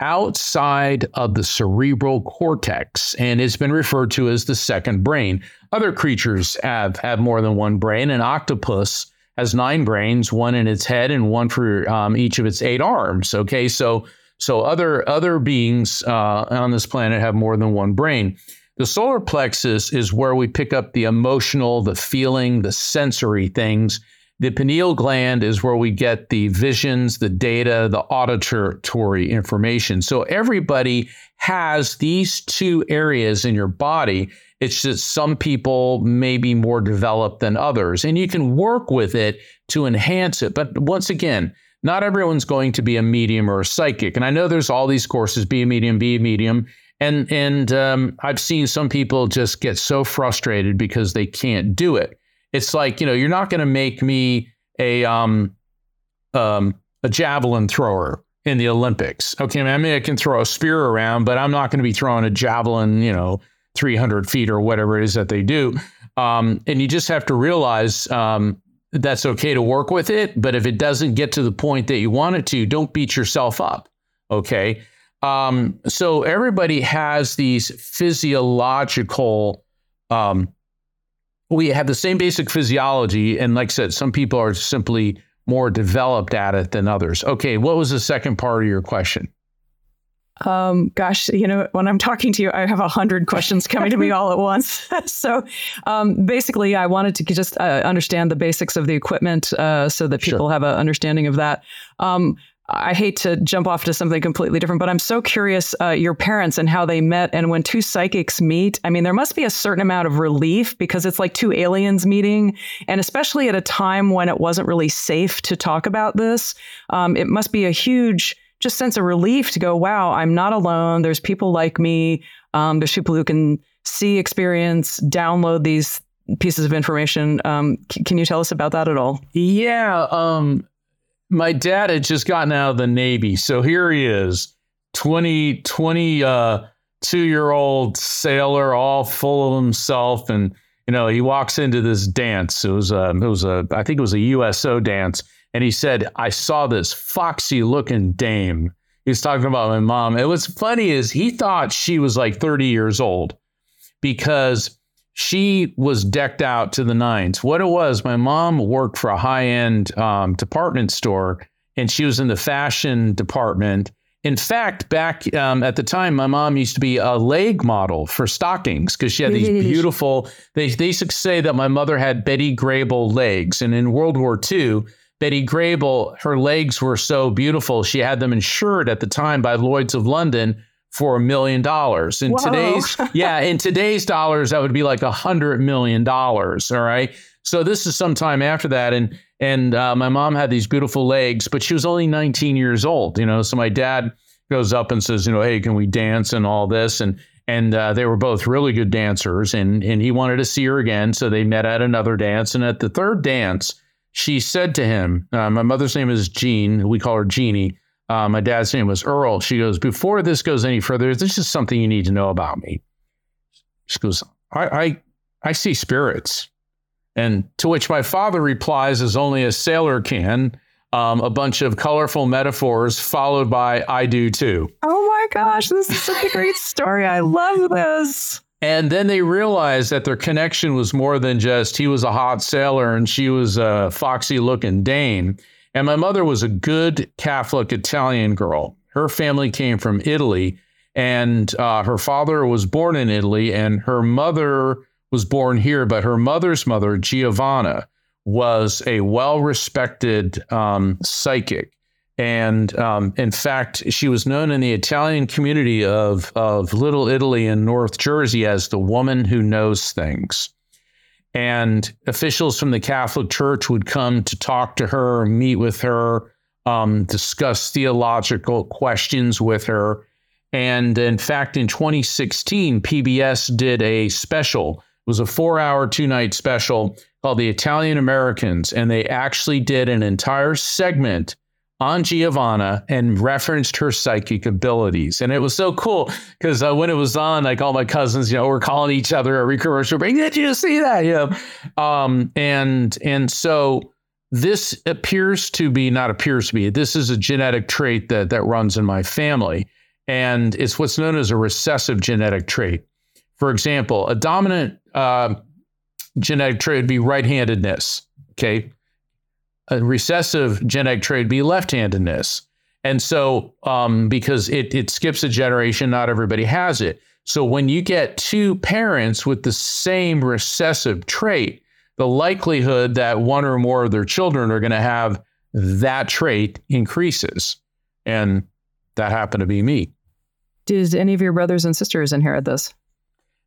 outside of the cerebral cortex and it's been referred to as the second brain. Other creatures have have more than one brain. An octopus has nine brains, one in its head and one for um, each of its eight arms. Okay, so so other other beings uh, on this planet have more than one brain. The solar plexus is where we pick up the emotional, the feeling, the sensory things. The pineal gland is where we get the visions, the data, the auditory information. So everybody has these two areas in your body it's just some people may be more developed than others, and you can work with it to enhance it. But once again, not everyone's going to be a medium or a psychic. And I know there's all these courses: be a medium, be a medium. And and um, I've seen some people just get so frustrated because they can't do it. It's like you know, you're not going to make me a um, um, a javelin thrower in the Olympics. Okay, I mean, I can throw a spear around, but I'm not going to be throwing a javelin, you know, 300 feet or whatever it is that they do. Um, and you just have to realize um, that's okay to work with it. But if it doesn't get to the point that you want it to, don't beat yourself up. Okay. Um, so everybody has these physiological, um, we have the same basic physiology. And like I said, some people are simply more developed at it than others. Okay. What was the second part of your question? Um, gosh, you know, when I'm talking to you, I have a hundred questions coming to me all at once. so, um, basically, I wanted to just uh, understand the basics of the equipment uh, so that people sure. have an understanding of that. Um, I hate to jump off to something completely different, but I'm so curious uh, your parents and how they met. And when two psychics meet, I mean, there must be a certain amount of relief because it's like two aliens meeting. And especially at a time when it wasn't really safe to talk about this, um, it must be a huge just sense of relief to go, wow, I'm not alone. There's people like me. Um, there's people who can see, experience, download these pieces of information. Um, c- can you tell us about that at all? Yeah. Um, my dad had just gotten out of the Navy. So here he is, 20, 22 uh, year old sailor, all full of himself. And, you know, he walks into this dance. It was a, it was a, I think it was a USO dance. And he said, I saw this foxy looking dame. He was talking about my mom. It was funny is he thought she was like 30 years old because she was decked out to the nines. What it was, my mom worked for a high end um, department store and she was in the fashion department. In fact, back um, at the time, my mom used to be a leg model for stockings because she had these beautiful. They, they used to say that my mother had Betty Grable legs. And in World War II, Betty Grable, her legs were so beautiful, she had them insured at the time by Lloyd's of London for a million dollars. In Whoa. today's, yeah, in today's dollars, that would be like a hundred million dollars. All right. So this is some time after that, and and uh, my mom had these beautiful legs, but she was only 19 years old. You know, so my dad goes up and says, you know, hey, can we dance and all this, and and uh, they were both really good dancers, and and he wanted to see her again, so they met at another dance, and at the third dance, she said to him, uh, my mother's name is Jean, we call her Jeannie. Uh, my dad's name was Earl. She goes, Before this goes any further, this is something you need to know about me. She goes, I, I, I see spirits. And to which my father replies, as only a sailor can, um, a bunch of colorful metaphors followed by I do too. Oh my gosh, this is such a great story. I love this. And then they realized that their connection was more than just he was a hot sailor and she was a foxy looking dame. And my mother was a good Catholic Italian girl. Her family came from Italy, and uh, her father was born in Italy, and her mother was born here. But her mother's mother, Giovanna, was a well respected um, psychic. And um, in fact, she was known in the Italian community of, of Little Italy in North Jersey as the woman who knows things. And officials from the Catholic Church would come to talk to her, meet with her, um, discuss theological questions with her. And in fact, in 2016, PBS did a special. It was a four hour, two night special called The Italian Americans. And they actually did an entire segment on Giovanna and referenced her psychic abilities. And it was so cool because uh, when it was on, like all my cousins, you know, were calling each other every commercial break, did you see that? Yeah. Um, and, and so this appears to be, not appears to be, this is a genetic trait that, that runs in my family. And it's what's known as a recessive genetic trait. For example, a dominant uh, genetic trait would be right handedness. Okay a recessive genetic trait be left-handedness. And so, um, because it, it skips a generation, not everybody has it. So when you get two parents with the same recessive trait, the likelihood that one or more of their children are going to have that trait increases. And that happened to be me. Did any of your brothers and sisters inherit this?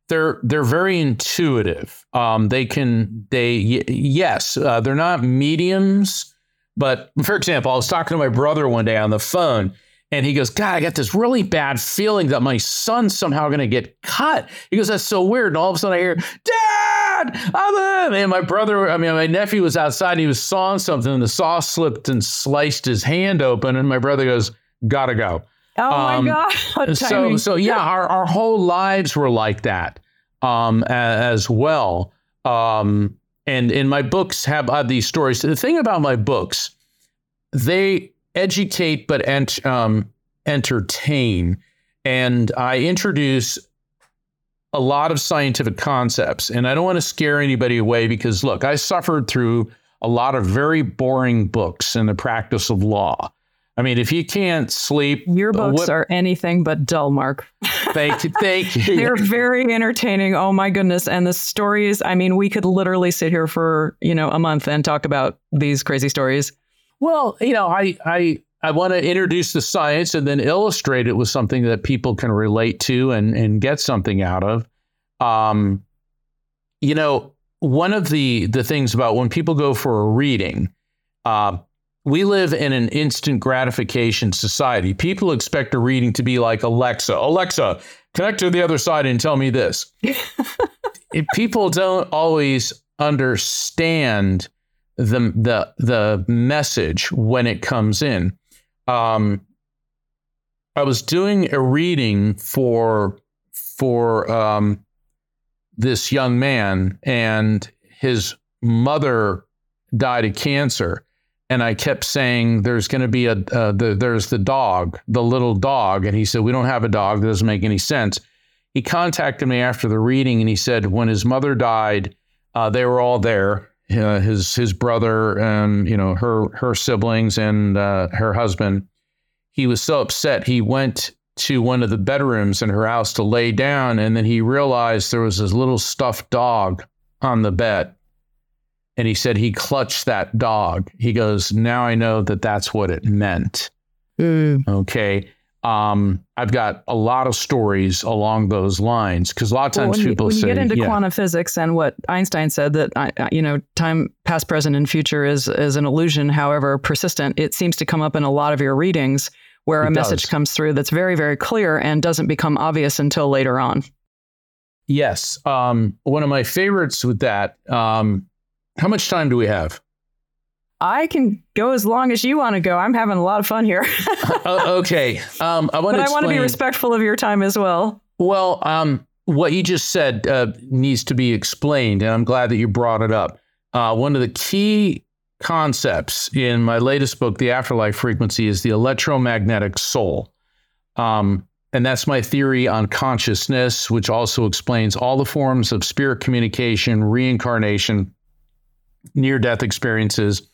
They're they're very intuitive. Um, they can they yes uh, they're not mediums, but for example, I was talking to my brother one day on the phone, and he goes, God, I got this really bad feeling that my son's somehow going to get cut. He goes, That's so weird. And all of a sudden I hear, Dad, I'm. And my brother, I mean, my nephew was outside and he was sawing something, and the saw slipped and sliced his hand open. And my brother goes, Gotta go. Oh um, my God. so, so yeah, our, our whole lives were like that um, as well. Um, and and my books have, have these stories. The thing about my books, they educate but ent- um, entertain, and I introduce a lot of scientific concepts. And I don't want to scare anybody away because look, I suffered through a lot of very boring books in the practice of law. I mean, if you can't sleep, your books what, are anything but dull, Mark. Thank you, thank you. They're very entertaining. Oh my goodness! And the stories. I mean, we could literally sit here for you know a month and talk about these crazy stories. Well, you know, I I I want to introduce the science and then illustrate it with something that people can relate to and and get something out of. Um, you know, one of the the things about when people go for a reading. Uh, we live in an instant gratification society. People expect a reading to be like Alexa, Alexa, connect to the other side and tell me this. people don't always understand the the the message when it comes in. Um, I was doing a reading for for um, this young man, and his mother died of cancer and I kept saying, "There's going to be a uh, the, there's the dog, the little dog," and he said, "We don't have a dog. That doesn't make any sense." He contacted me after the reading, and he said, when his mother died, uh, they were all there, uh, his his brother and you know her her siblings and uh, her husband. He was so upset. He went to one of the bedrooms in her house to lay down, and then he realized there was this little stuffed dog on the bed and he said he clutched that dog. He goes, now I know that that's what it meant. Mm. Okay. Um, I've got a lot of stories along those lines because a lot of times well, people when say, you get into yeah. quantum physics and what Einstein said that you know time, past, present, and future is is an illusion, however persistent. It seems to come up in a lot of your readings where it a does. message comes through that's very very clear and doesn't become obvious until later on. Yes, um, one of my favorites with that. Um, how much time do we have? I can go as long as you want to go. I'm having a lot of fun here. uh, okay. Um, I want but to. I want to be respectful of your time as well. Well, um, what you just said uh, needs to be explained, and I'm glad that you brought it up. Uh, one of the key concepts in my latest book, The Afterlife Frequency, is the electromagnetic soul. Um, and that's my theory on consciousness, which also explains all the forms of spirit communication, reincarnation, near death experiences.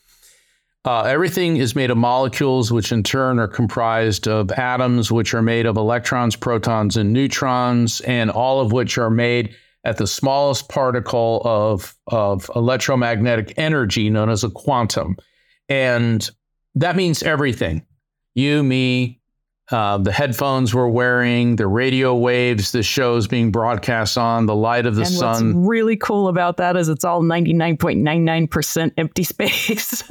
Uh, everything is made of molecules, which in turn are comprised of atoms, which are made of electrons, protons, and neutrons, and all of which are made at the smallest particle of, of electromagnetic energy known as a quantum. And that means everything. You, me, uh, the headphones we're wearing, the radio waves the show's being broadcast on, the light of the and sun. What's really cool about that is it's all 99.99% empty space.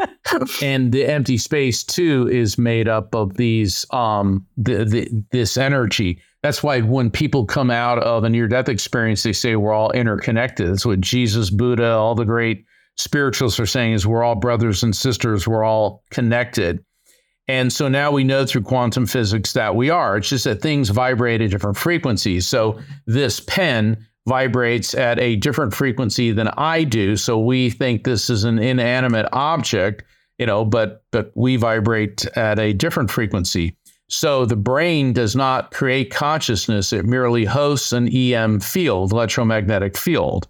and the empty space too is made up of these um the, the this energy. That's why when people come out of a near death experience, they say we're all interconnected. That's what Jesus, Buddha, all the great spiritualists are saying is we're all brothers and sisters, we're all connected. And so now we know through quantum physics that we are. It's just that things vibrate at different frequencies. So this pen vibrates at a different frequency than I do. So we think this is an inanimate object, you know, but but we vibrate at a different frequency. So the brain does not create consciousness; it merely hosts an EM field, electromagnetic field,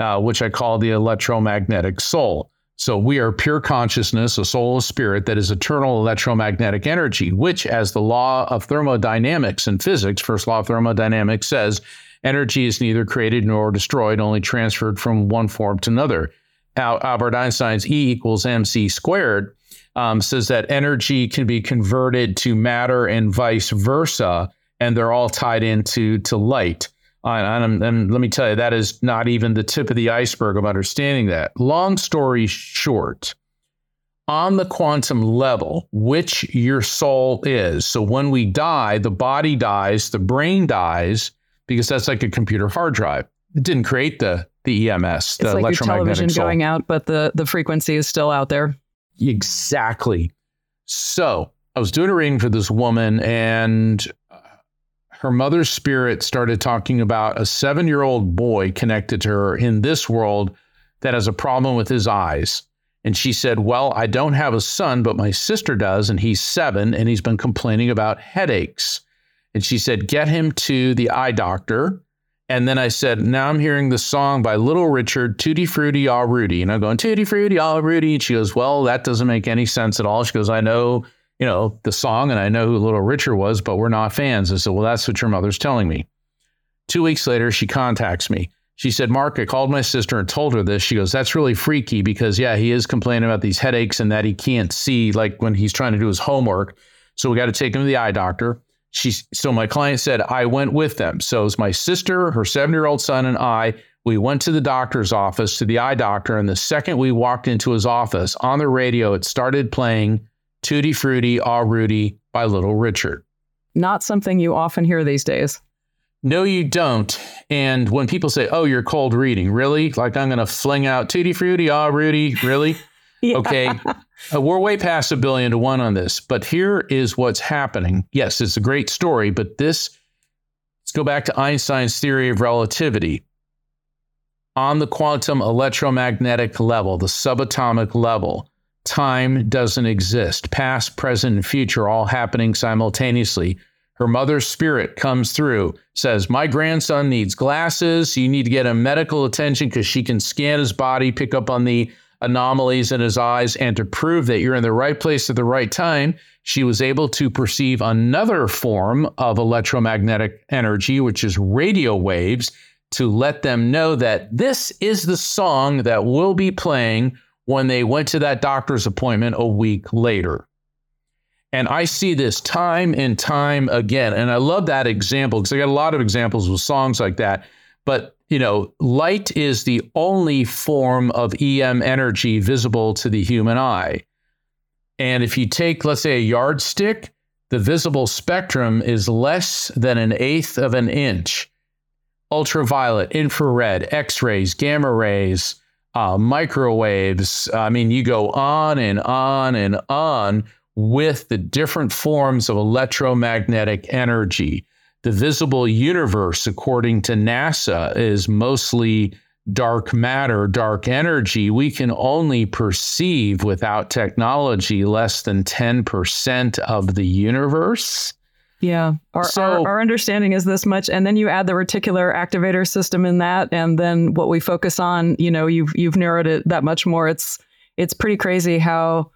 uh, which I call the electromagnetic soul. So we are pure consciousness, a soul, a spirit that is eternal electromagnetic energy, which, as the law of thermodynamics and physics, first law of thermodynamics says, energy is neither created nor destroyed, only transferred from one form to another. Albert Einstein's E equals mc squared um, says that energy can be converted to matter and vice versa, and they're all tied into to light. And, and, let me tell you, that is not even the tip of the iceberg of understanding that. Long story short, on the quantum level, which your soul is. So when we die, the body dies, the brain dies, because that's like a computer hard drive. It didn't create the the EMS, it's the like electromagnetic your television soul. going out, but the the frequency is still out there. Exactly. So I was doing a reading for this woman, and her mother's spirit started talking about a seven year old boy connected to her in this world that has a problem with his eyes. And she said, Well, I don't have a son, but my sister does, and he's seven, and he's been complaining about headaches. And she said, Get him to the eye doctor. And then I said, Now I'm hearing the song by Little Richard, Tutti Frutti All Rudy. And I'm going, Tutti Frutti All Rudy. And she goes, Well, that doesn't make any sense at all. She goes, I know, you know, the song and I know who Little Richard was, but we're not fans. I said, Well, that's what your mother's telling me. Two weeks later, she contacts me. She said, Mark, I called my sister and told her this. She goes, That's really freaky because, yeah, he is complaining about these headaches and that he can't see like when he's trying to do his homework. So we got to take him to the eye doctor. She, so my client said, I went with them. So it was my sister, her seven year old son, and I. We went to the doctor's office, to the eye doctor. And the second we walked into his office on the radio, it started playing Tutti Frutti, Ah Rudy by Little Richard. Not something you often hear these days. No, you don't. And when people say, "Oh, you're cold reading," really? Like I'm going to fling out Tutti Frutti, ah, Rudy, really? yeah. Okay, uh, we're way past a billion to one on this. But here is what's happening. Yes, it's a great story, but this. Let's go back to Einstein's theory of relativity. On the quantum electromagnetic level, the subatomic level, time doesn't exist. Past, present, and future all happening simultaneously her mother's spirit comes through, says, My grandson needs glasses. You need to get him medical attention because she can scan his body, pick up on the anomalies in his eyes, and to prove that you're in the right place at the right time, she was able to perceive another form of electromagnetic energy, which is radio waves, to let them know that this is the song that will be playing when they went to that doctor's appointment a week later. And I see this time and time again. And I love that example because I got a lot of examples with songs like that. But, you know, light is the only form of EM energy visible to the human eye. And if you take, let's say, a yardstick, the visible spectrum is less than an eighth of an inch. Ultraviolet, infrared, X rays, gamma rays, uh, microwaves. I mean, you go on and on and on with the different forms of electromagnetic energy. The visible universe, according to NASA, is mostly dark matter, dark energy. We can only perceive without technology less than 10% of the universe. Yeah. Our, so, our, our, understanding is this much. And then you add the reticular activator system in that. And then what we focus on, you know, you've you've narrowed it that much more. It's it's pretty crazy how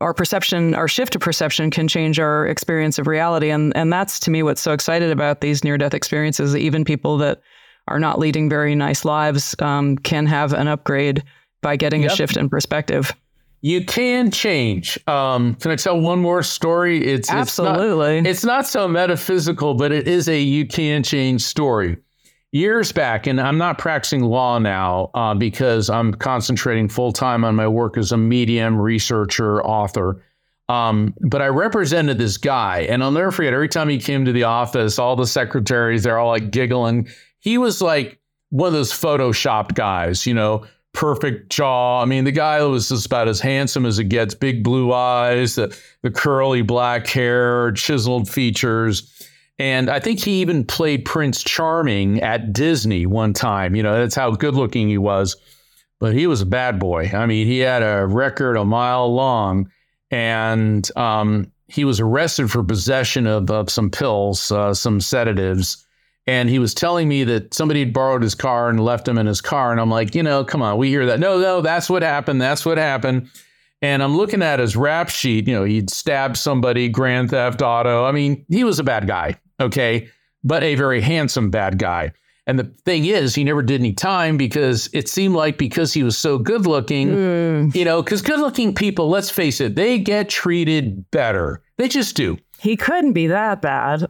our perception, our shift to perception can change our experience of reality. And, and that's to me what's so excited about these near death experiences. Even people that are not leading very nice lives um, can have an upgrade by getting yep. a shift in perspective. You can change. Um, can I tell one more story? It's absolutely. It's not, it's not so metaphysical, but it is a you can change story years back, and I'm not practicing law now uh, because I'm concentrating full time on my work as a medium, researcher, author. Um, but I represented this guy, and I'll never forget. Every time he came to the office, all the secretaries they're all like giggling. He was like one of those photoshopped guys, you know, perfect jaw. I mean, the guy was just about as handsome as it gets. Big blue eyes, the the curly black hair, chiseled features and I think he even played Prince Charming at Disney one time. You know, that's how good looking he was. But he was a bad boy. I mean, he had a record a mile long, and um, he was arrested for possession of, of some pills, uh, some sedatives. And he was telling me that somebody had borrowed his car and left him in his car. And I'm like, you know, come on, we hear that. No, no, that's what happened. That's what happened. And I'm looking at his rap sheet. You know, he'd stabbed somebody, Grand Theft Auto. I mean, he was a bad guy okay, but a very handsome bad guy. And the thing is, he never did any time because it seemed like because he was so good looking, mm. you know, because good looking people, let's face it, they get treated better. They just do. He couldn't be that bad.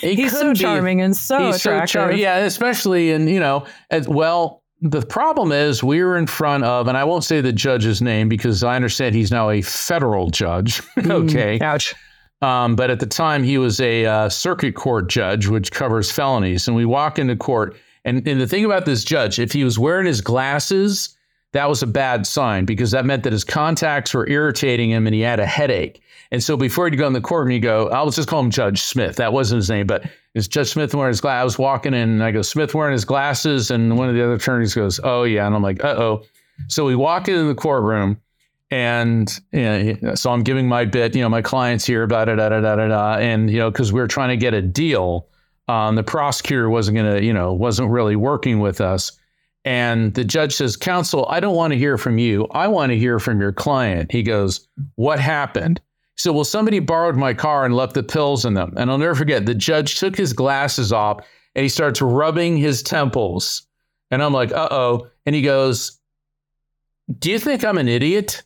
He he's so charming be. and so he's attractive. So char- yeah, especially in, you know, as well. The problem is we were in front of, and I won't say the judge's name because I understand he's now a federal judge. okay. Mm, ouch. Um, but at the time, he was a uh, circuit court judge, which covers felonies. And we walk into court. And, and the thing about this judge, if he was wearing his glasses, that was a bad sign because that meant that his contacts were irritating him and he had a headache. And so before he'd go in the courtroom, you go, I'll just call him Judge Smith. That wasn't his name, but it's Judge Smith wearing his glasses. I was walking in and I go, Smith wearing his glasses. And one of the other attorneys goes, Oh, yeah. And I'm like, Uh oh. So we walk into the courtroom and you know, so I'm giving my bit, you know, my clients here, blah, da, da, da, da, da, da. And, you know, because we are trying to get a deal. Um, the prosecutor wasn't going to, you know, wasn't really working with us. And the judge says, Counsel, I don't want to hear from you. I want to hear from your client. He goes, What happened? He said, Well, somebody borrowed my car and left the pills in them. And I'll never forget, the judge took his glasses off and he starts rubbing his temples. And I'm like, Uh oh. And he goes, Do you think I'm an idiot?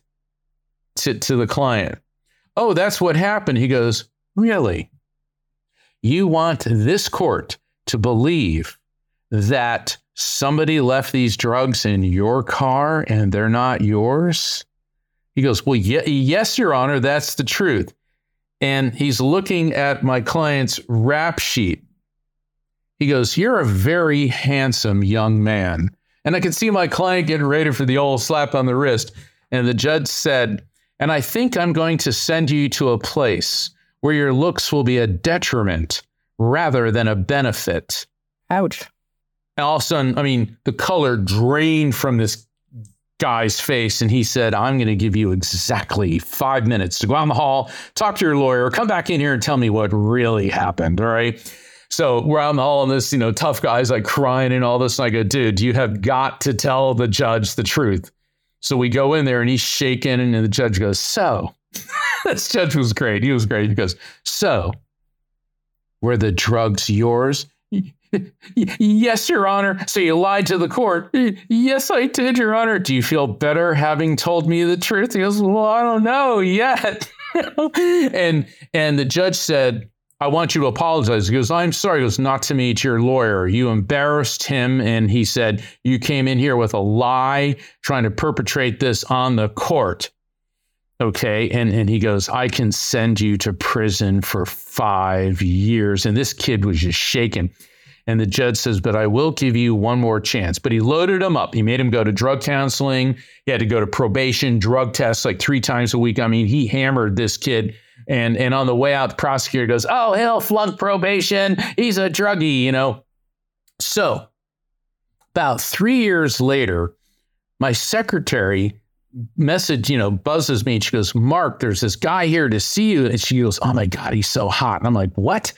To, to the client. Oh, that's what happened. He goes, Really? You want this court to believe that somebody left these drugs in your car and they're not yours? He goes, Well, yes, Your Honor, that's the truth. And he's looking at my client's rap sheet. He goes, You're a very handsome young man. And I could see my client getting ready for the old slap on the wrist. And the judge said, And I think I'm going to send you to a place where your looks will be a detriment rather than a benefit. Ouch. And all of a sudden, I mean, the color drained from this guy's face. And he said, I'm going to give you exactly five minutes to go out in the hall, talk to your lawyer, come back in here and tell me what really happened. All right. So we're out in the hall and this, you know, tough guy's like crying and all this. And I go, dude, you have got to tell the judge the truth. So we go in there and he's shaking and the judge goes, so this judge was great. He was great. He goes, so were the drugs yours? Yes, Your Honor. So you lied to the court. Yes, I did, Your Honor. Do you feel better having told me the truth? He goes, Well, I don't know yet. and and the judge said, I want you to apologize. He goes, I'm sorry. He goes, not to me, to your lawyer. You embarrassed him. And he said, You came in here with a lie, trying to perpetrate this on the court. Okay. And, and he goes, I can send you to prison for five years. And this kid was just shaking. And the judge says, But I will give you one more chance. But he loaded him up. He made him go to drug counseling. He had to go to probation, drug tests like three times a week. I mean, he hammered this kid. And, and on the way out, the prosecutor goes, Oh, he'll flunk probation. He's a druggie, you know. So, about three years later, my secretary message, you know, buzzes me and she goes, Mark, there's this guy here to see you. And she goes, Oh my God, he's so hot. And I'm like, What?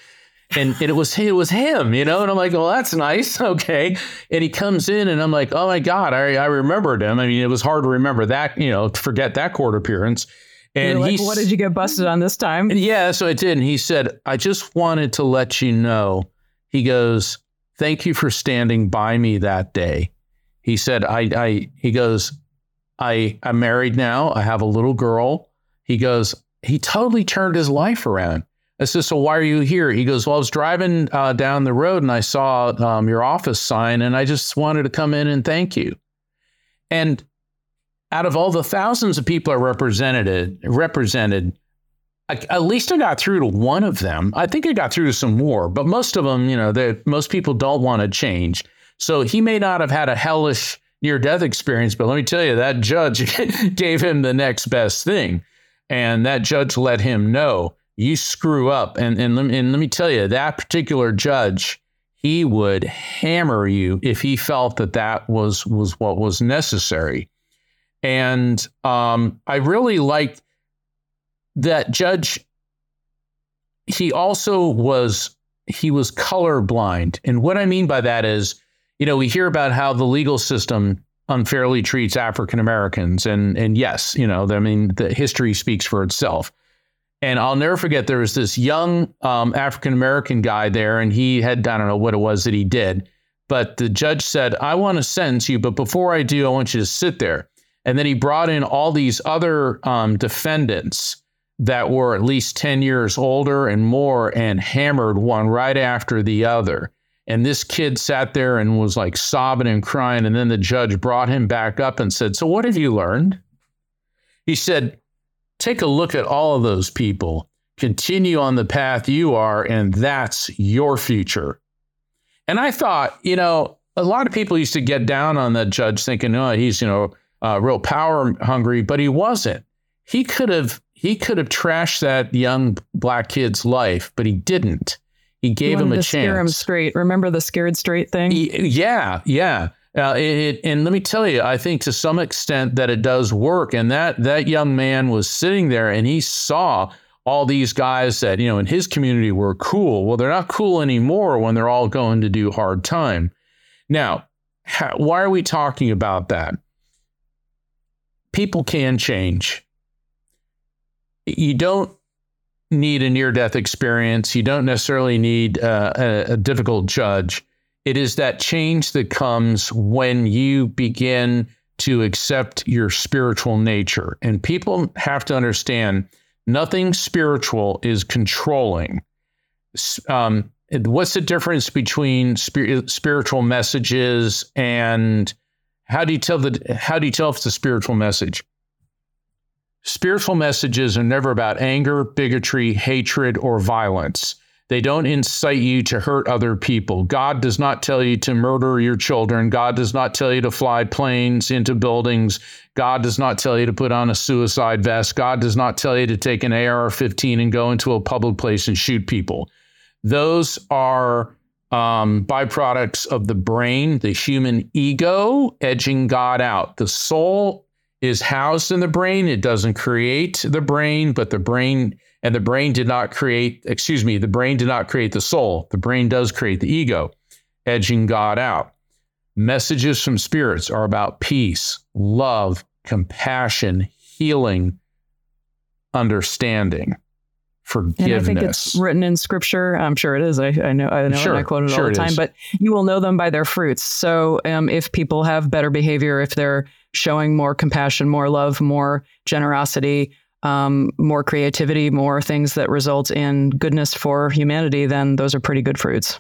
And, and it was it was him, you know, and I'm like, well, that's nice, okay. And he comes in, and I'm like, oh my god, I I remembered him. I mean, it was hard to remember that, you know, to forget that court appearance. And like, what did you get busted on this time? Yeah, so I did. And he said, I just wanted to let you know. He goes, thank you for standing by me that day. He said, I I he goes, I I'm married now. I have a little girl. He goes, he totally turned his life around. I said, So why are you here? He goes, Well, I was driving uh, down the road and I saw um, your office sign and I just wanted to come in and thank you. And out of all the thousands of people I represented, represented, I, at least I got through to one of them. I think I got through to some more, but most of them, you know, that most people don't want to change. So he may not have had a hellish near death experience, but let me tell you, that judge gave him the next best thing. And that judge let him know you screw up. And, and, and let me tell you, that particular judge, he would hammer you if he felt that that was, was what was necessary. And um, I really liked that judge. He also was he was colorblind, and what I mean by that is, you know, we hear about how the legal system unfairly treats African Americans, and and yes, you know, I mean, the history speaks for itself. And I'll never forget there was this young um, African American guy there, and he had, I don't know what it was that he did, but the judge said, I want to sentence you, but before I do, I want you to sit there. And then he brought in all these other um, defendants that were at least 10 years older and more and hammered one right after the other. And this kid sat there and was like sobbing and crying. And then the judge brought him back up and said, So what have you learned? He said, Take a look at all of those people. Continue on the path you are, and that's your future. And I thought, you know, a lot of people used to get down on that judge thinking, oh, he's, you know, uh, real power hungry, but he wasn't. He could have he could have trashed that young black kid's life, but he didn't. He gave him a chance. Scare him straight. Remember the scared straight thing? He, yeah, yeah. Uh, it, and let me tell you, I think to some extent that it does work. And that that young man was sitting there and he saw all these guys that you know in his community were cool. Well, they're not cool anymore when they're all going to do hard time. Now, how, why are we talking about that? People can change. You don't need a near death experience. You don't necessarily need uh, a, a difficult judge. It is that change that comes when you begin to accept your spiritual nature. And people have to understand nothing spiritual is controlling. Um, what's the difference between spiritual messages and how do you tell the how do you tell if it's a spiritual message? Spiritual messages are never about anger, bigotry, hatred, or violence. They don't incite you to hurt other people. God does not tell you to murder your children. God does not tell you to fly planes into buildings. God does not tell you to put on a suicide vest. God does not tell you to take an AR 15 and go into a public place and shoot people. Those are um, byproducts of the brain, the human ego edging God out. The soul is housed in the brain. It doesn't create the brain, but the brain and the brain did not create, excuse me, the brain did not create the soul. The brain does create the ego, edging God out. Messages from spirits are about peace, love, compassion, healing, understanding, forgiveness. And I think it's written in scripture. I'm sure it is. I, I know, I know, sure, I quote it sure all the time. But you will know them by their fruits. So um, if people have better behavior, if they're showing more compassion, more love, more generosity, um, more creativity, more things that result in goodness for humanity, then those are pretty good fruits.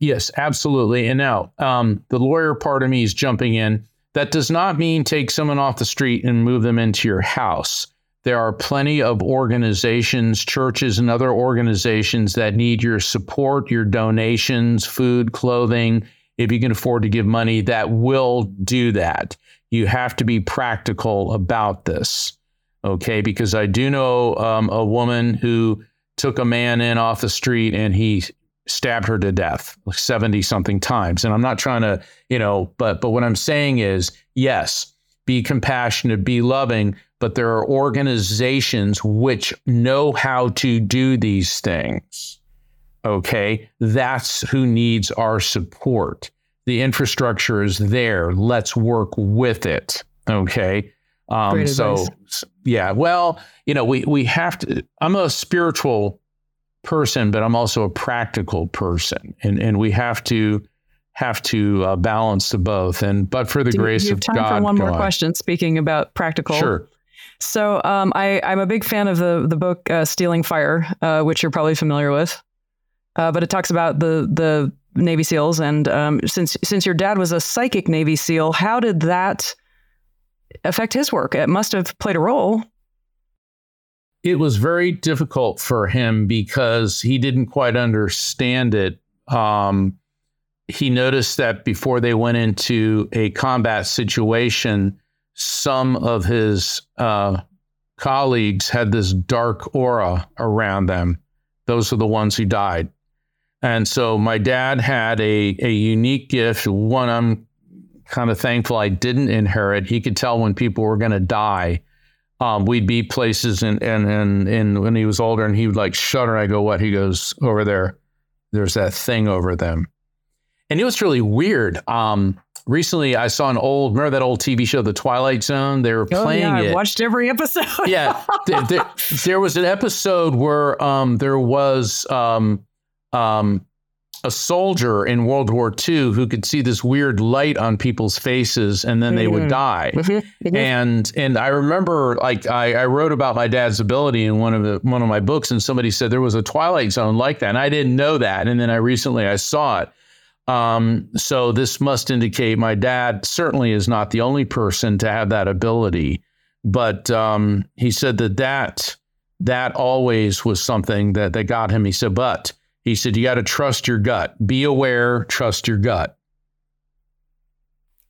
Yes, absolutely. And now um, the lawyer part of me is jumping in. That does not mean take someone off the street and move them into your house. There are plenty of organizations, churches, and other organizations that need your support, your donations, food, clothing. If you can afford to give money, that will do that. You have to be practical about this okay? Because I do know um, a woman who took a man in off the street and he stabbed her to death 70 something times. And I'm not trying to, you know, but but what I'm saying is, yes, be compassionate, be loving, but there are organizations which know how to do these things. Okay? That's who needs our support. The infrastructure is there. Let's work with it. Okay? Um, so yeah, well, you know, we we have to. I'm a spiritual person, but I'm also a practical person, and and we have to have to uh, balance the both. And but for the Do grace have time God, for one more on. question. Speaking about practical, sure. So um, I I'm a big fan of the the book uh, Stealing Fire, uh, which you're probably familiar with, uh, but it talks about the the Navy SEALs. And um, since since your dad was a psychic Navy SEAL, how did that affect his work? It must have played a role. It was very difficult for him because he didn't quite understand it. Um, he noticed that before they went into a combat situation, some of his uh, colleagues had this dark aura around them. Those are the ones who died. And so my dad had a, a unique gift, one I'm kind of thankful I didn't inherit. He could tell when people were going to die. Um, we'd be places and, and, and, and when he was older and he would like shudder. I go, what? He goes, over there, there's that thing over them. And it was really weird. Um, recently I saw an old, remember that old TV show, The Twilight Zone? They were playing oh, yeah, I watched every episode. yeah. There, there, there, was an episode where um, there was um, um, a soldier in World War II who could see this weird light on people's faces and then mm-hmm. they would mm-hmm. die. Mm-hmm. mm-hmm. And and I remember like I, I, wrote about my dad's ability in one of the one of my books and somebody said there was a Twilight Zone like that. And I didn't know that. And then I recently I saw it. Um, so this must indicate my dad certainly is not the only person to have that ability. But um, he said that that that always was something that that got him. He said, but he said, You got to trust your gut. Be aware, trust your gut.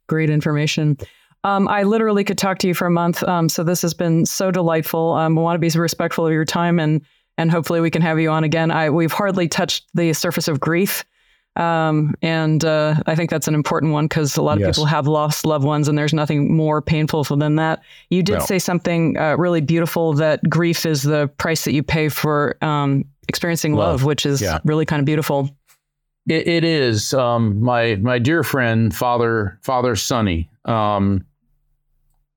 Great information. Um, I literally could talk to you for a month. Um, so this has been so delightful. Um, I want to be respectful of your time and and hopefully we can have you on again. I we've hardly touched the surface of grief. Um, and uh, I think that's an important one because a lot of yes. people have lost loved ones, and there's nothing more painful than that. You did no. say something uh, really beautiful that grief is the price that you pay for um, experiencing love, love which is yeah. really kind of beautiful. it, it is. Um, my my dear friend, Father Father Sonny. Um,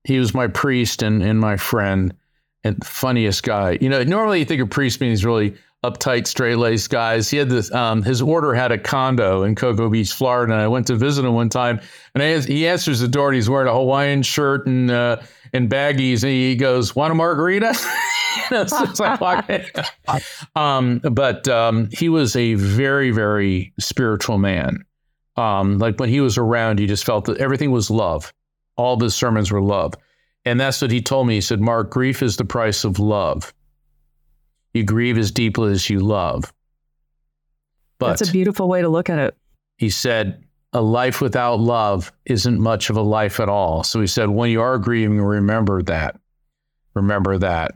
he was my priest and and my friend and funniest guy. You know, normally you think a priest means really uptight, straight laced guys. He had this, um, his order had a condo in Cocoa Beach, Florida. And I went to visit him one time and I, he answers the door and he's wearing a Hawaiian shirt and, uh, and baggies. And he goes, want a margarita? um, but, um, he was a very, very spiritual man. Um, like when he was around, you just felt that everything was love. All of his sermons were love. And that's what he told me. He said, Mark, grief is the price of love. You grieve as deeply as you love. But that's a beautiful way to look at it. He said, a life without love isn't much of a life at all. So he said, when you are grieving, remember that. Remember that.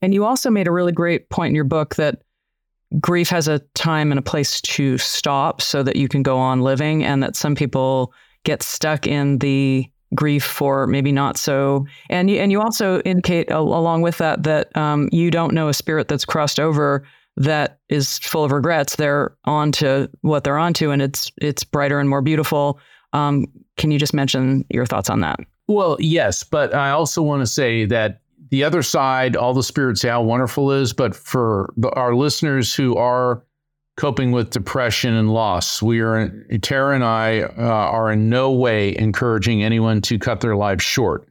And you also made a really great point in your book that grief has a time and a place to stop so that you can go on living, and that some people get stuck in the grief for maybe not so. And you, and you also indicate along with that that um, you don't know a spirit that's crossed over that is full of regrets. They're on to what they're on to, and it's it's brighter and more beautiful. Um, can you just mention your thoughts on that? Well, yes, but I also want to say that the other side, all the spirits how wonderful is, but for our listeners who are coping with depression and loss. We are, Tara and I uh, are in no way encouraging anyone to cut their lives short.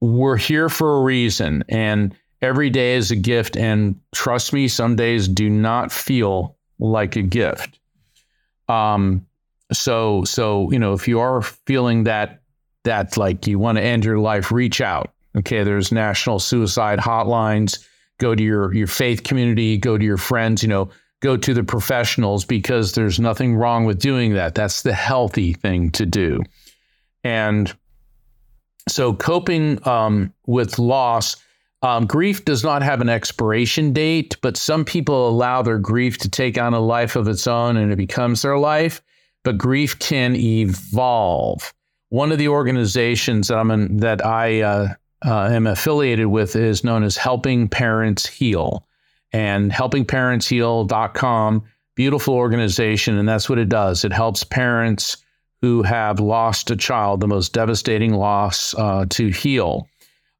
We're here for a reason, and every day is a gift. And trust me, some days do not feel like a gift. Um, so, so you know, if you are feeling that that like you want to end your life, reach out. Okay, there's national suicide hotlines. Go to your your faith community. Go to your friends. You know go to the professionals because there's nothing wrong with doing that. That's the healthy thing to do. And so, coping um, with loss, um, grief does not have an expiration date, but some people allow their grief to take on a life of its own and it becomes their life. But grief can evolve. One of the organizations that I'm in, that I uh, uh, am affiliated with is known as Helping Parents Heal and helpingparentsheal.com. Beautiful organization, and that's what it does. It helps parents who have lost a child, the most devastating loss, uh, to heal.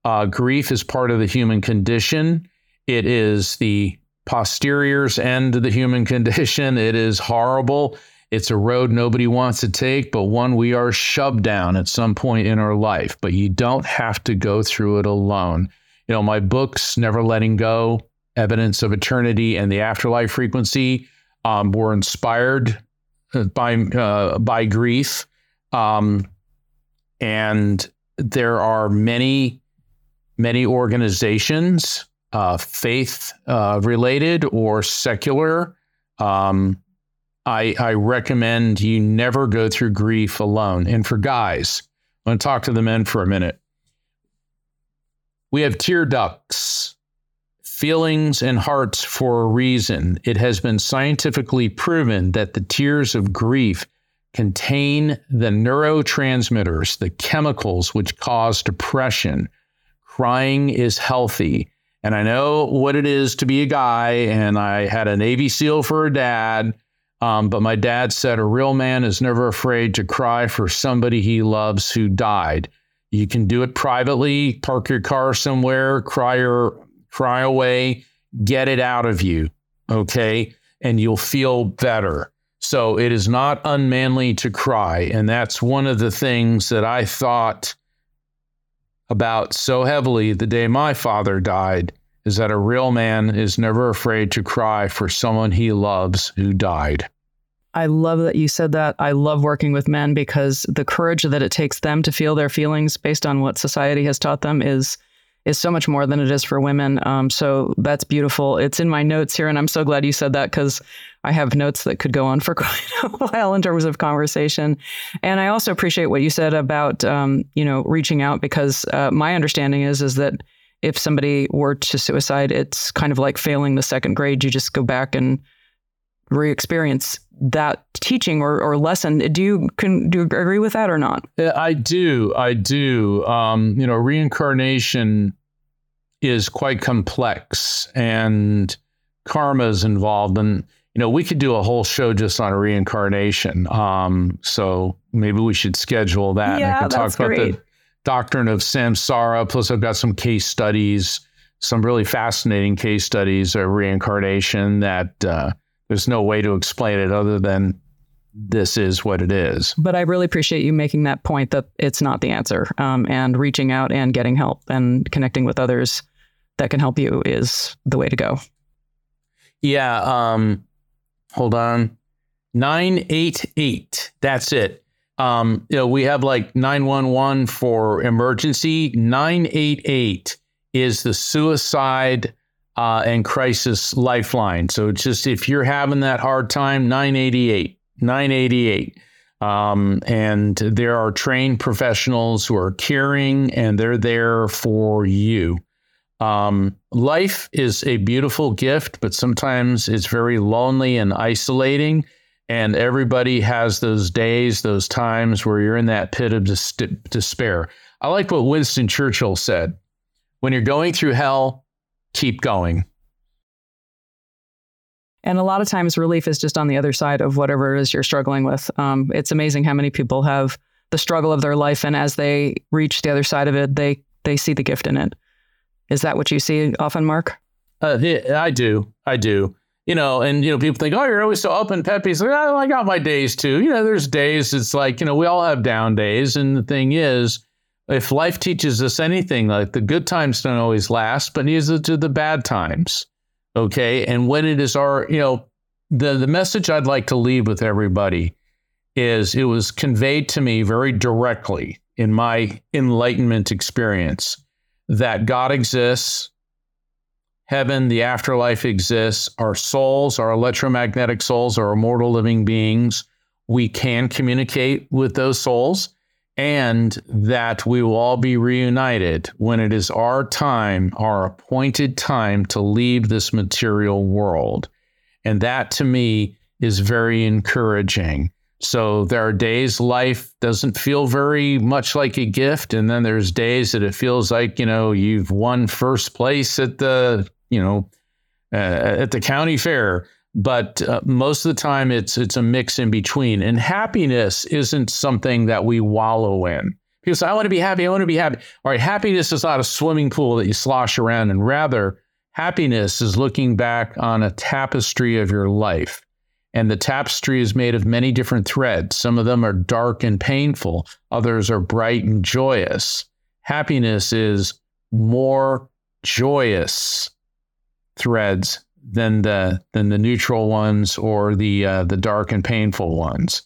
Uh, grief is part of the human condition. It is the posterior's end of the human condition. It is horrible. It's a road nobody wants to take, but one we are shoved down at some point in our life. But you don't have to go through it alone. You know, my books, Never Letting Go, evidence of eternity and the afterlife frequency um, were inspired uh, by uh, by grief, um, and there are many many organizations, uh, faith uh, related or secular. Um, I, I recommend you never go through grief alone. And for guys, I'm going to talk to the men for a minute. We have tear ducts feelings and hearts for a reason. It has been scientifically proven that the tears of grief contain the neurotransmitters, the chemicals which cause depression. Crying is healthy. And I know what it is to be a guy, and I had a Navy SEAL for a dad. Um, but my dad said a real man is never afraid to cry for somebody he loves who died. You can do it privately, park your car somewhere, cry your cry away, get it out of you, okay? And you'll feel better. So it is not unmanly to cry. And that's one of the things that I thought about so heavily the day my father died is that a real man is never afraid to cry for someone he loves who died. I love that you said that. I love working with men because the courage that it takes them to feel their feelings based on what society has taught them is is so much more than it is for women. Um, so that's beautiful. It's in my notes here, and I'm so glad you said that because I have notes that could go on for quite a while in terms of conversation. And I also appreciate what you said about um, you know reaching out because uh, my understanding is is that if somebody were to suicide, it's kind of like failing the second grade. You just go back and re-experience that teaching or, or lesson. Do you can do you agree with that or not? I do. I do. Um, you know, reincarnation is quite complex and karma is involved and you know we could do a whole show just on reincarnation um, so maybe we should schedule that yeah, and I can talk about great. the doctrine of samsara plus i've got some case studies some really fascinating case studies of reincarnation that uh, there's no way to explain it other than this is what it is. But I really appreciate you making that point that it's not the answer, um, and reaching out and getting help and connecting with others that can help you is the way to go. Yeah. Um, hold on. 988. That's it. Um, you know, we have like 911 for emergency. 988 is the suicide uh, and crisis lifeline. So it's just if you're having that hard time, 988, 988. Um, and there are trained professionals who are caring and they're there for you. Um, life is a beautiful gift, but sometimes it's very lonely and isolating. And everybody has those days, those times where you're in that pit of dis- despair. I like what Winston Churchill said when you're going through hell, keep going. And a lot of times, relief is just on the other side of whatever it is you're struggling with. Um, it's amazing how many people have the struggle of their life, and as they reach the other side of it, they they see the gift in it. Is that what you see often, Mark? Uh, yeah, I do. I do. You know, and you know, people think, "Oh, you're always so up and peppy." It's like, oh, I got my days too. You know, there's days. It's like you know, we all have down days, and the thing is, if life teaches us anything, like the good times don't always last, but neither do the bad times. Okay. And when it is our, you know, the, the message I'd like to leave with everybody is it was conveyed to me very directly in my enlightenment experience that God exists, heaven, the afterlife exists, our souls, our electromagnetic souls, are immortal living beings. We can communicate with those souls and that we will all be reunited when it is our time, our appointed time to leave this material world. And that to me is very encouraging. So there are days life doesn't feel very much like a gift. And then there's days that it feels like, you know, you've won first place at the, you know, uh, at the county fair but uh, most of the time it's it's a mix in between. And happiness isn't something that we wallow in. Because i want to be happy i want to be happy. All right happiness is not a swimming pool that you slosh around and rather happiness is looking back on a tapestry of your life. And the tapestry is made of many different threads. Some of them are dark and painful others are bright and joyous. Happiness is more joyous threads than the than the neutral ones or the uh, the dark and painful ones.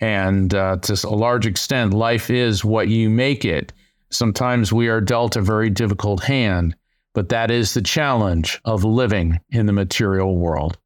And uh, to a large extent, life is what you make it. Sometimes we are dealt a very difficult hand, but that is the challenge of living in the material world.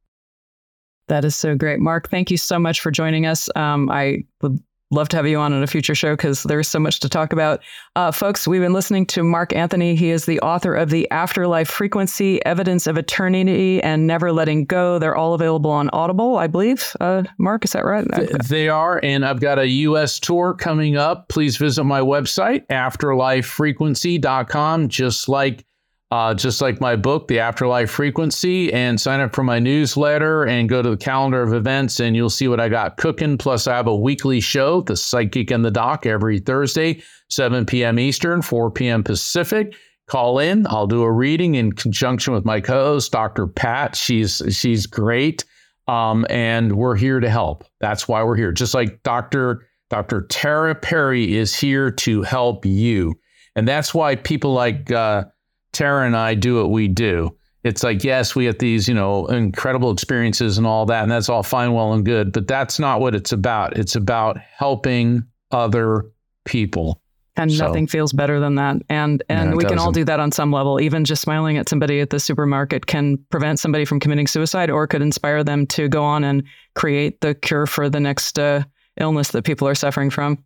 That is so great. Mark, thank you so much for joining us. Um, I would love to have you on in a future show because there's so much to talk about. Uh, folks, we've been listening to Mark Anthony. He is the author of The Afterlife Frequency, Evidence of Eternity, and Never Letting Go. They're all available on Audible, I believe. Uh, Mark, is that right? They are. And I've got a U.S. tour coming up. Please visit my website, afterlifefrequency.com, just like uh, just like my book, The Afterlife Frequency, and sign up for my newsletter and go to the calendar of events, and you'll see what I got cooking. Plus, I have a weekly show, The Psychic and the Doc, every Thursday, 7 p.m. Eastern, 4 p.m. Pacific. Call in. I'll do a reading in conjunction with my co-host, Dr. Pat. She's she's great, um, and we're here to help. That's why we're here. Just like Dr. Dr. Tara Perry is here to help you, and that's why people like. Uh, Tara and I do what we do. It's like, yes, we have these, you know, incredible experiences and all that, and that's all fine, well, and good, but that's not what it's about. It's about helping other people. And So- nothing feels better than that. And and No, we can all do that on some level. Even just smiling at somebody at the supermarket can prevent somebody from committing suicide or could inspire them to go on and create the cure for the next uh, illness that people are suffering from.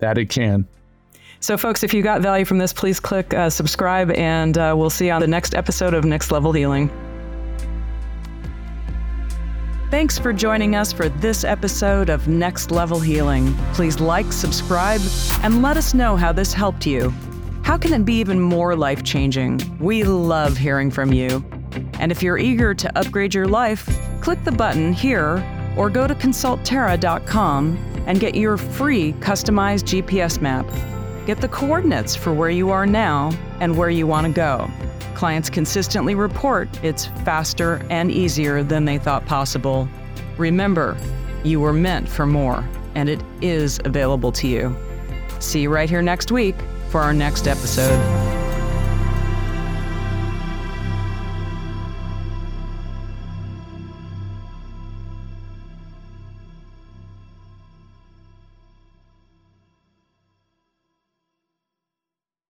That it can. So, folks, if you got value from this, please click uh, subscribe, and uh, we'll see you on the next episode of Next Level Healing. Thanks for joining us for this episode of Next Level Healing. Please like, subscribe, and let us know how this helped you. How can it be even more life changing? We love hearing from you. And if you're eager to upgrade your life, click the button here or go to consulttara.com and get your free customized GPS map. Get the coordinates for where you are now and where you want to go. Clients consistently report it's faster and easier than they thought possible. Remember, you were meant for more, and it is available to you. See you right here next week for our next episode.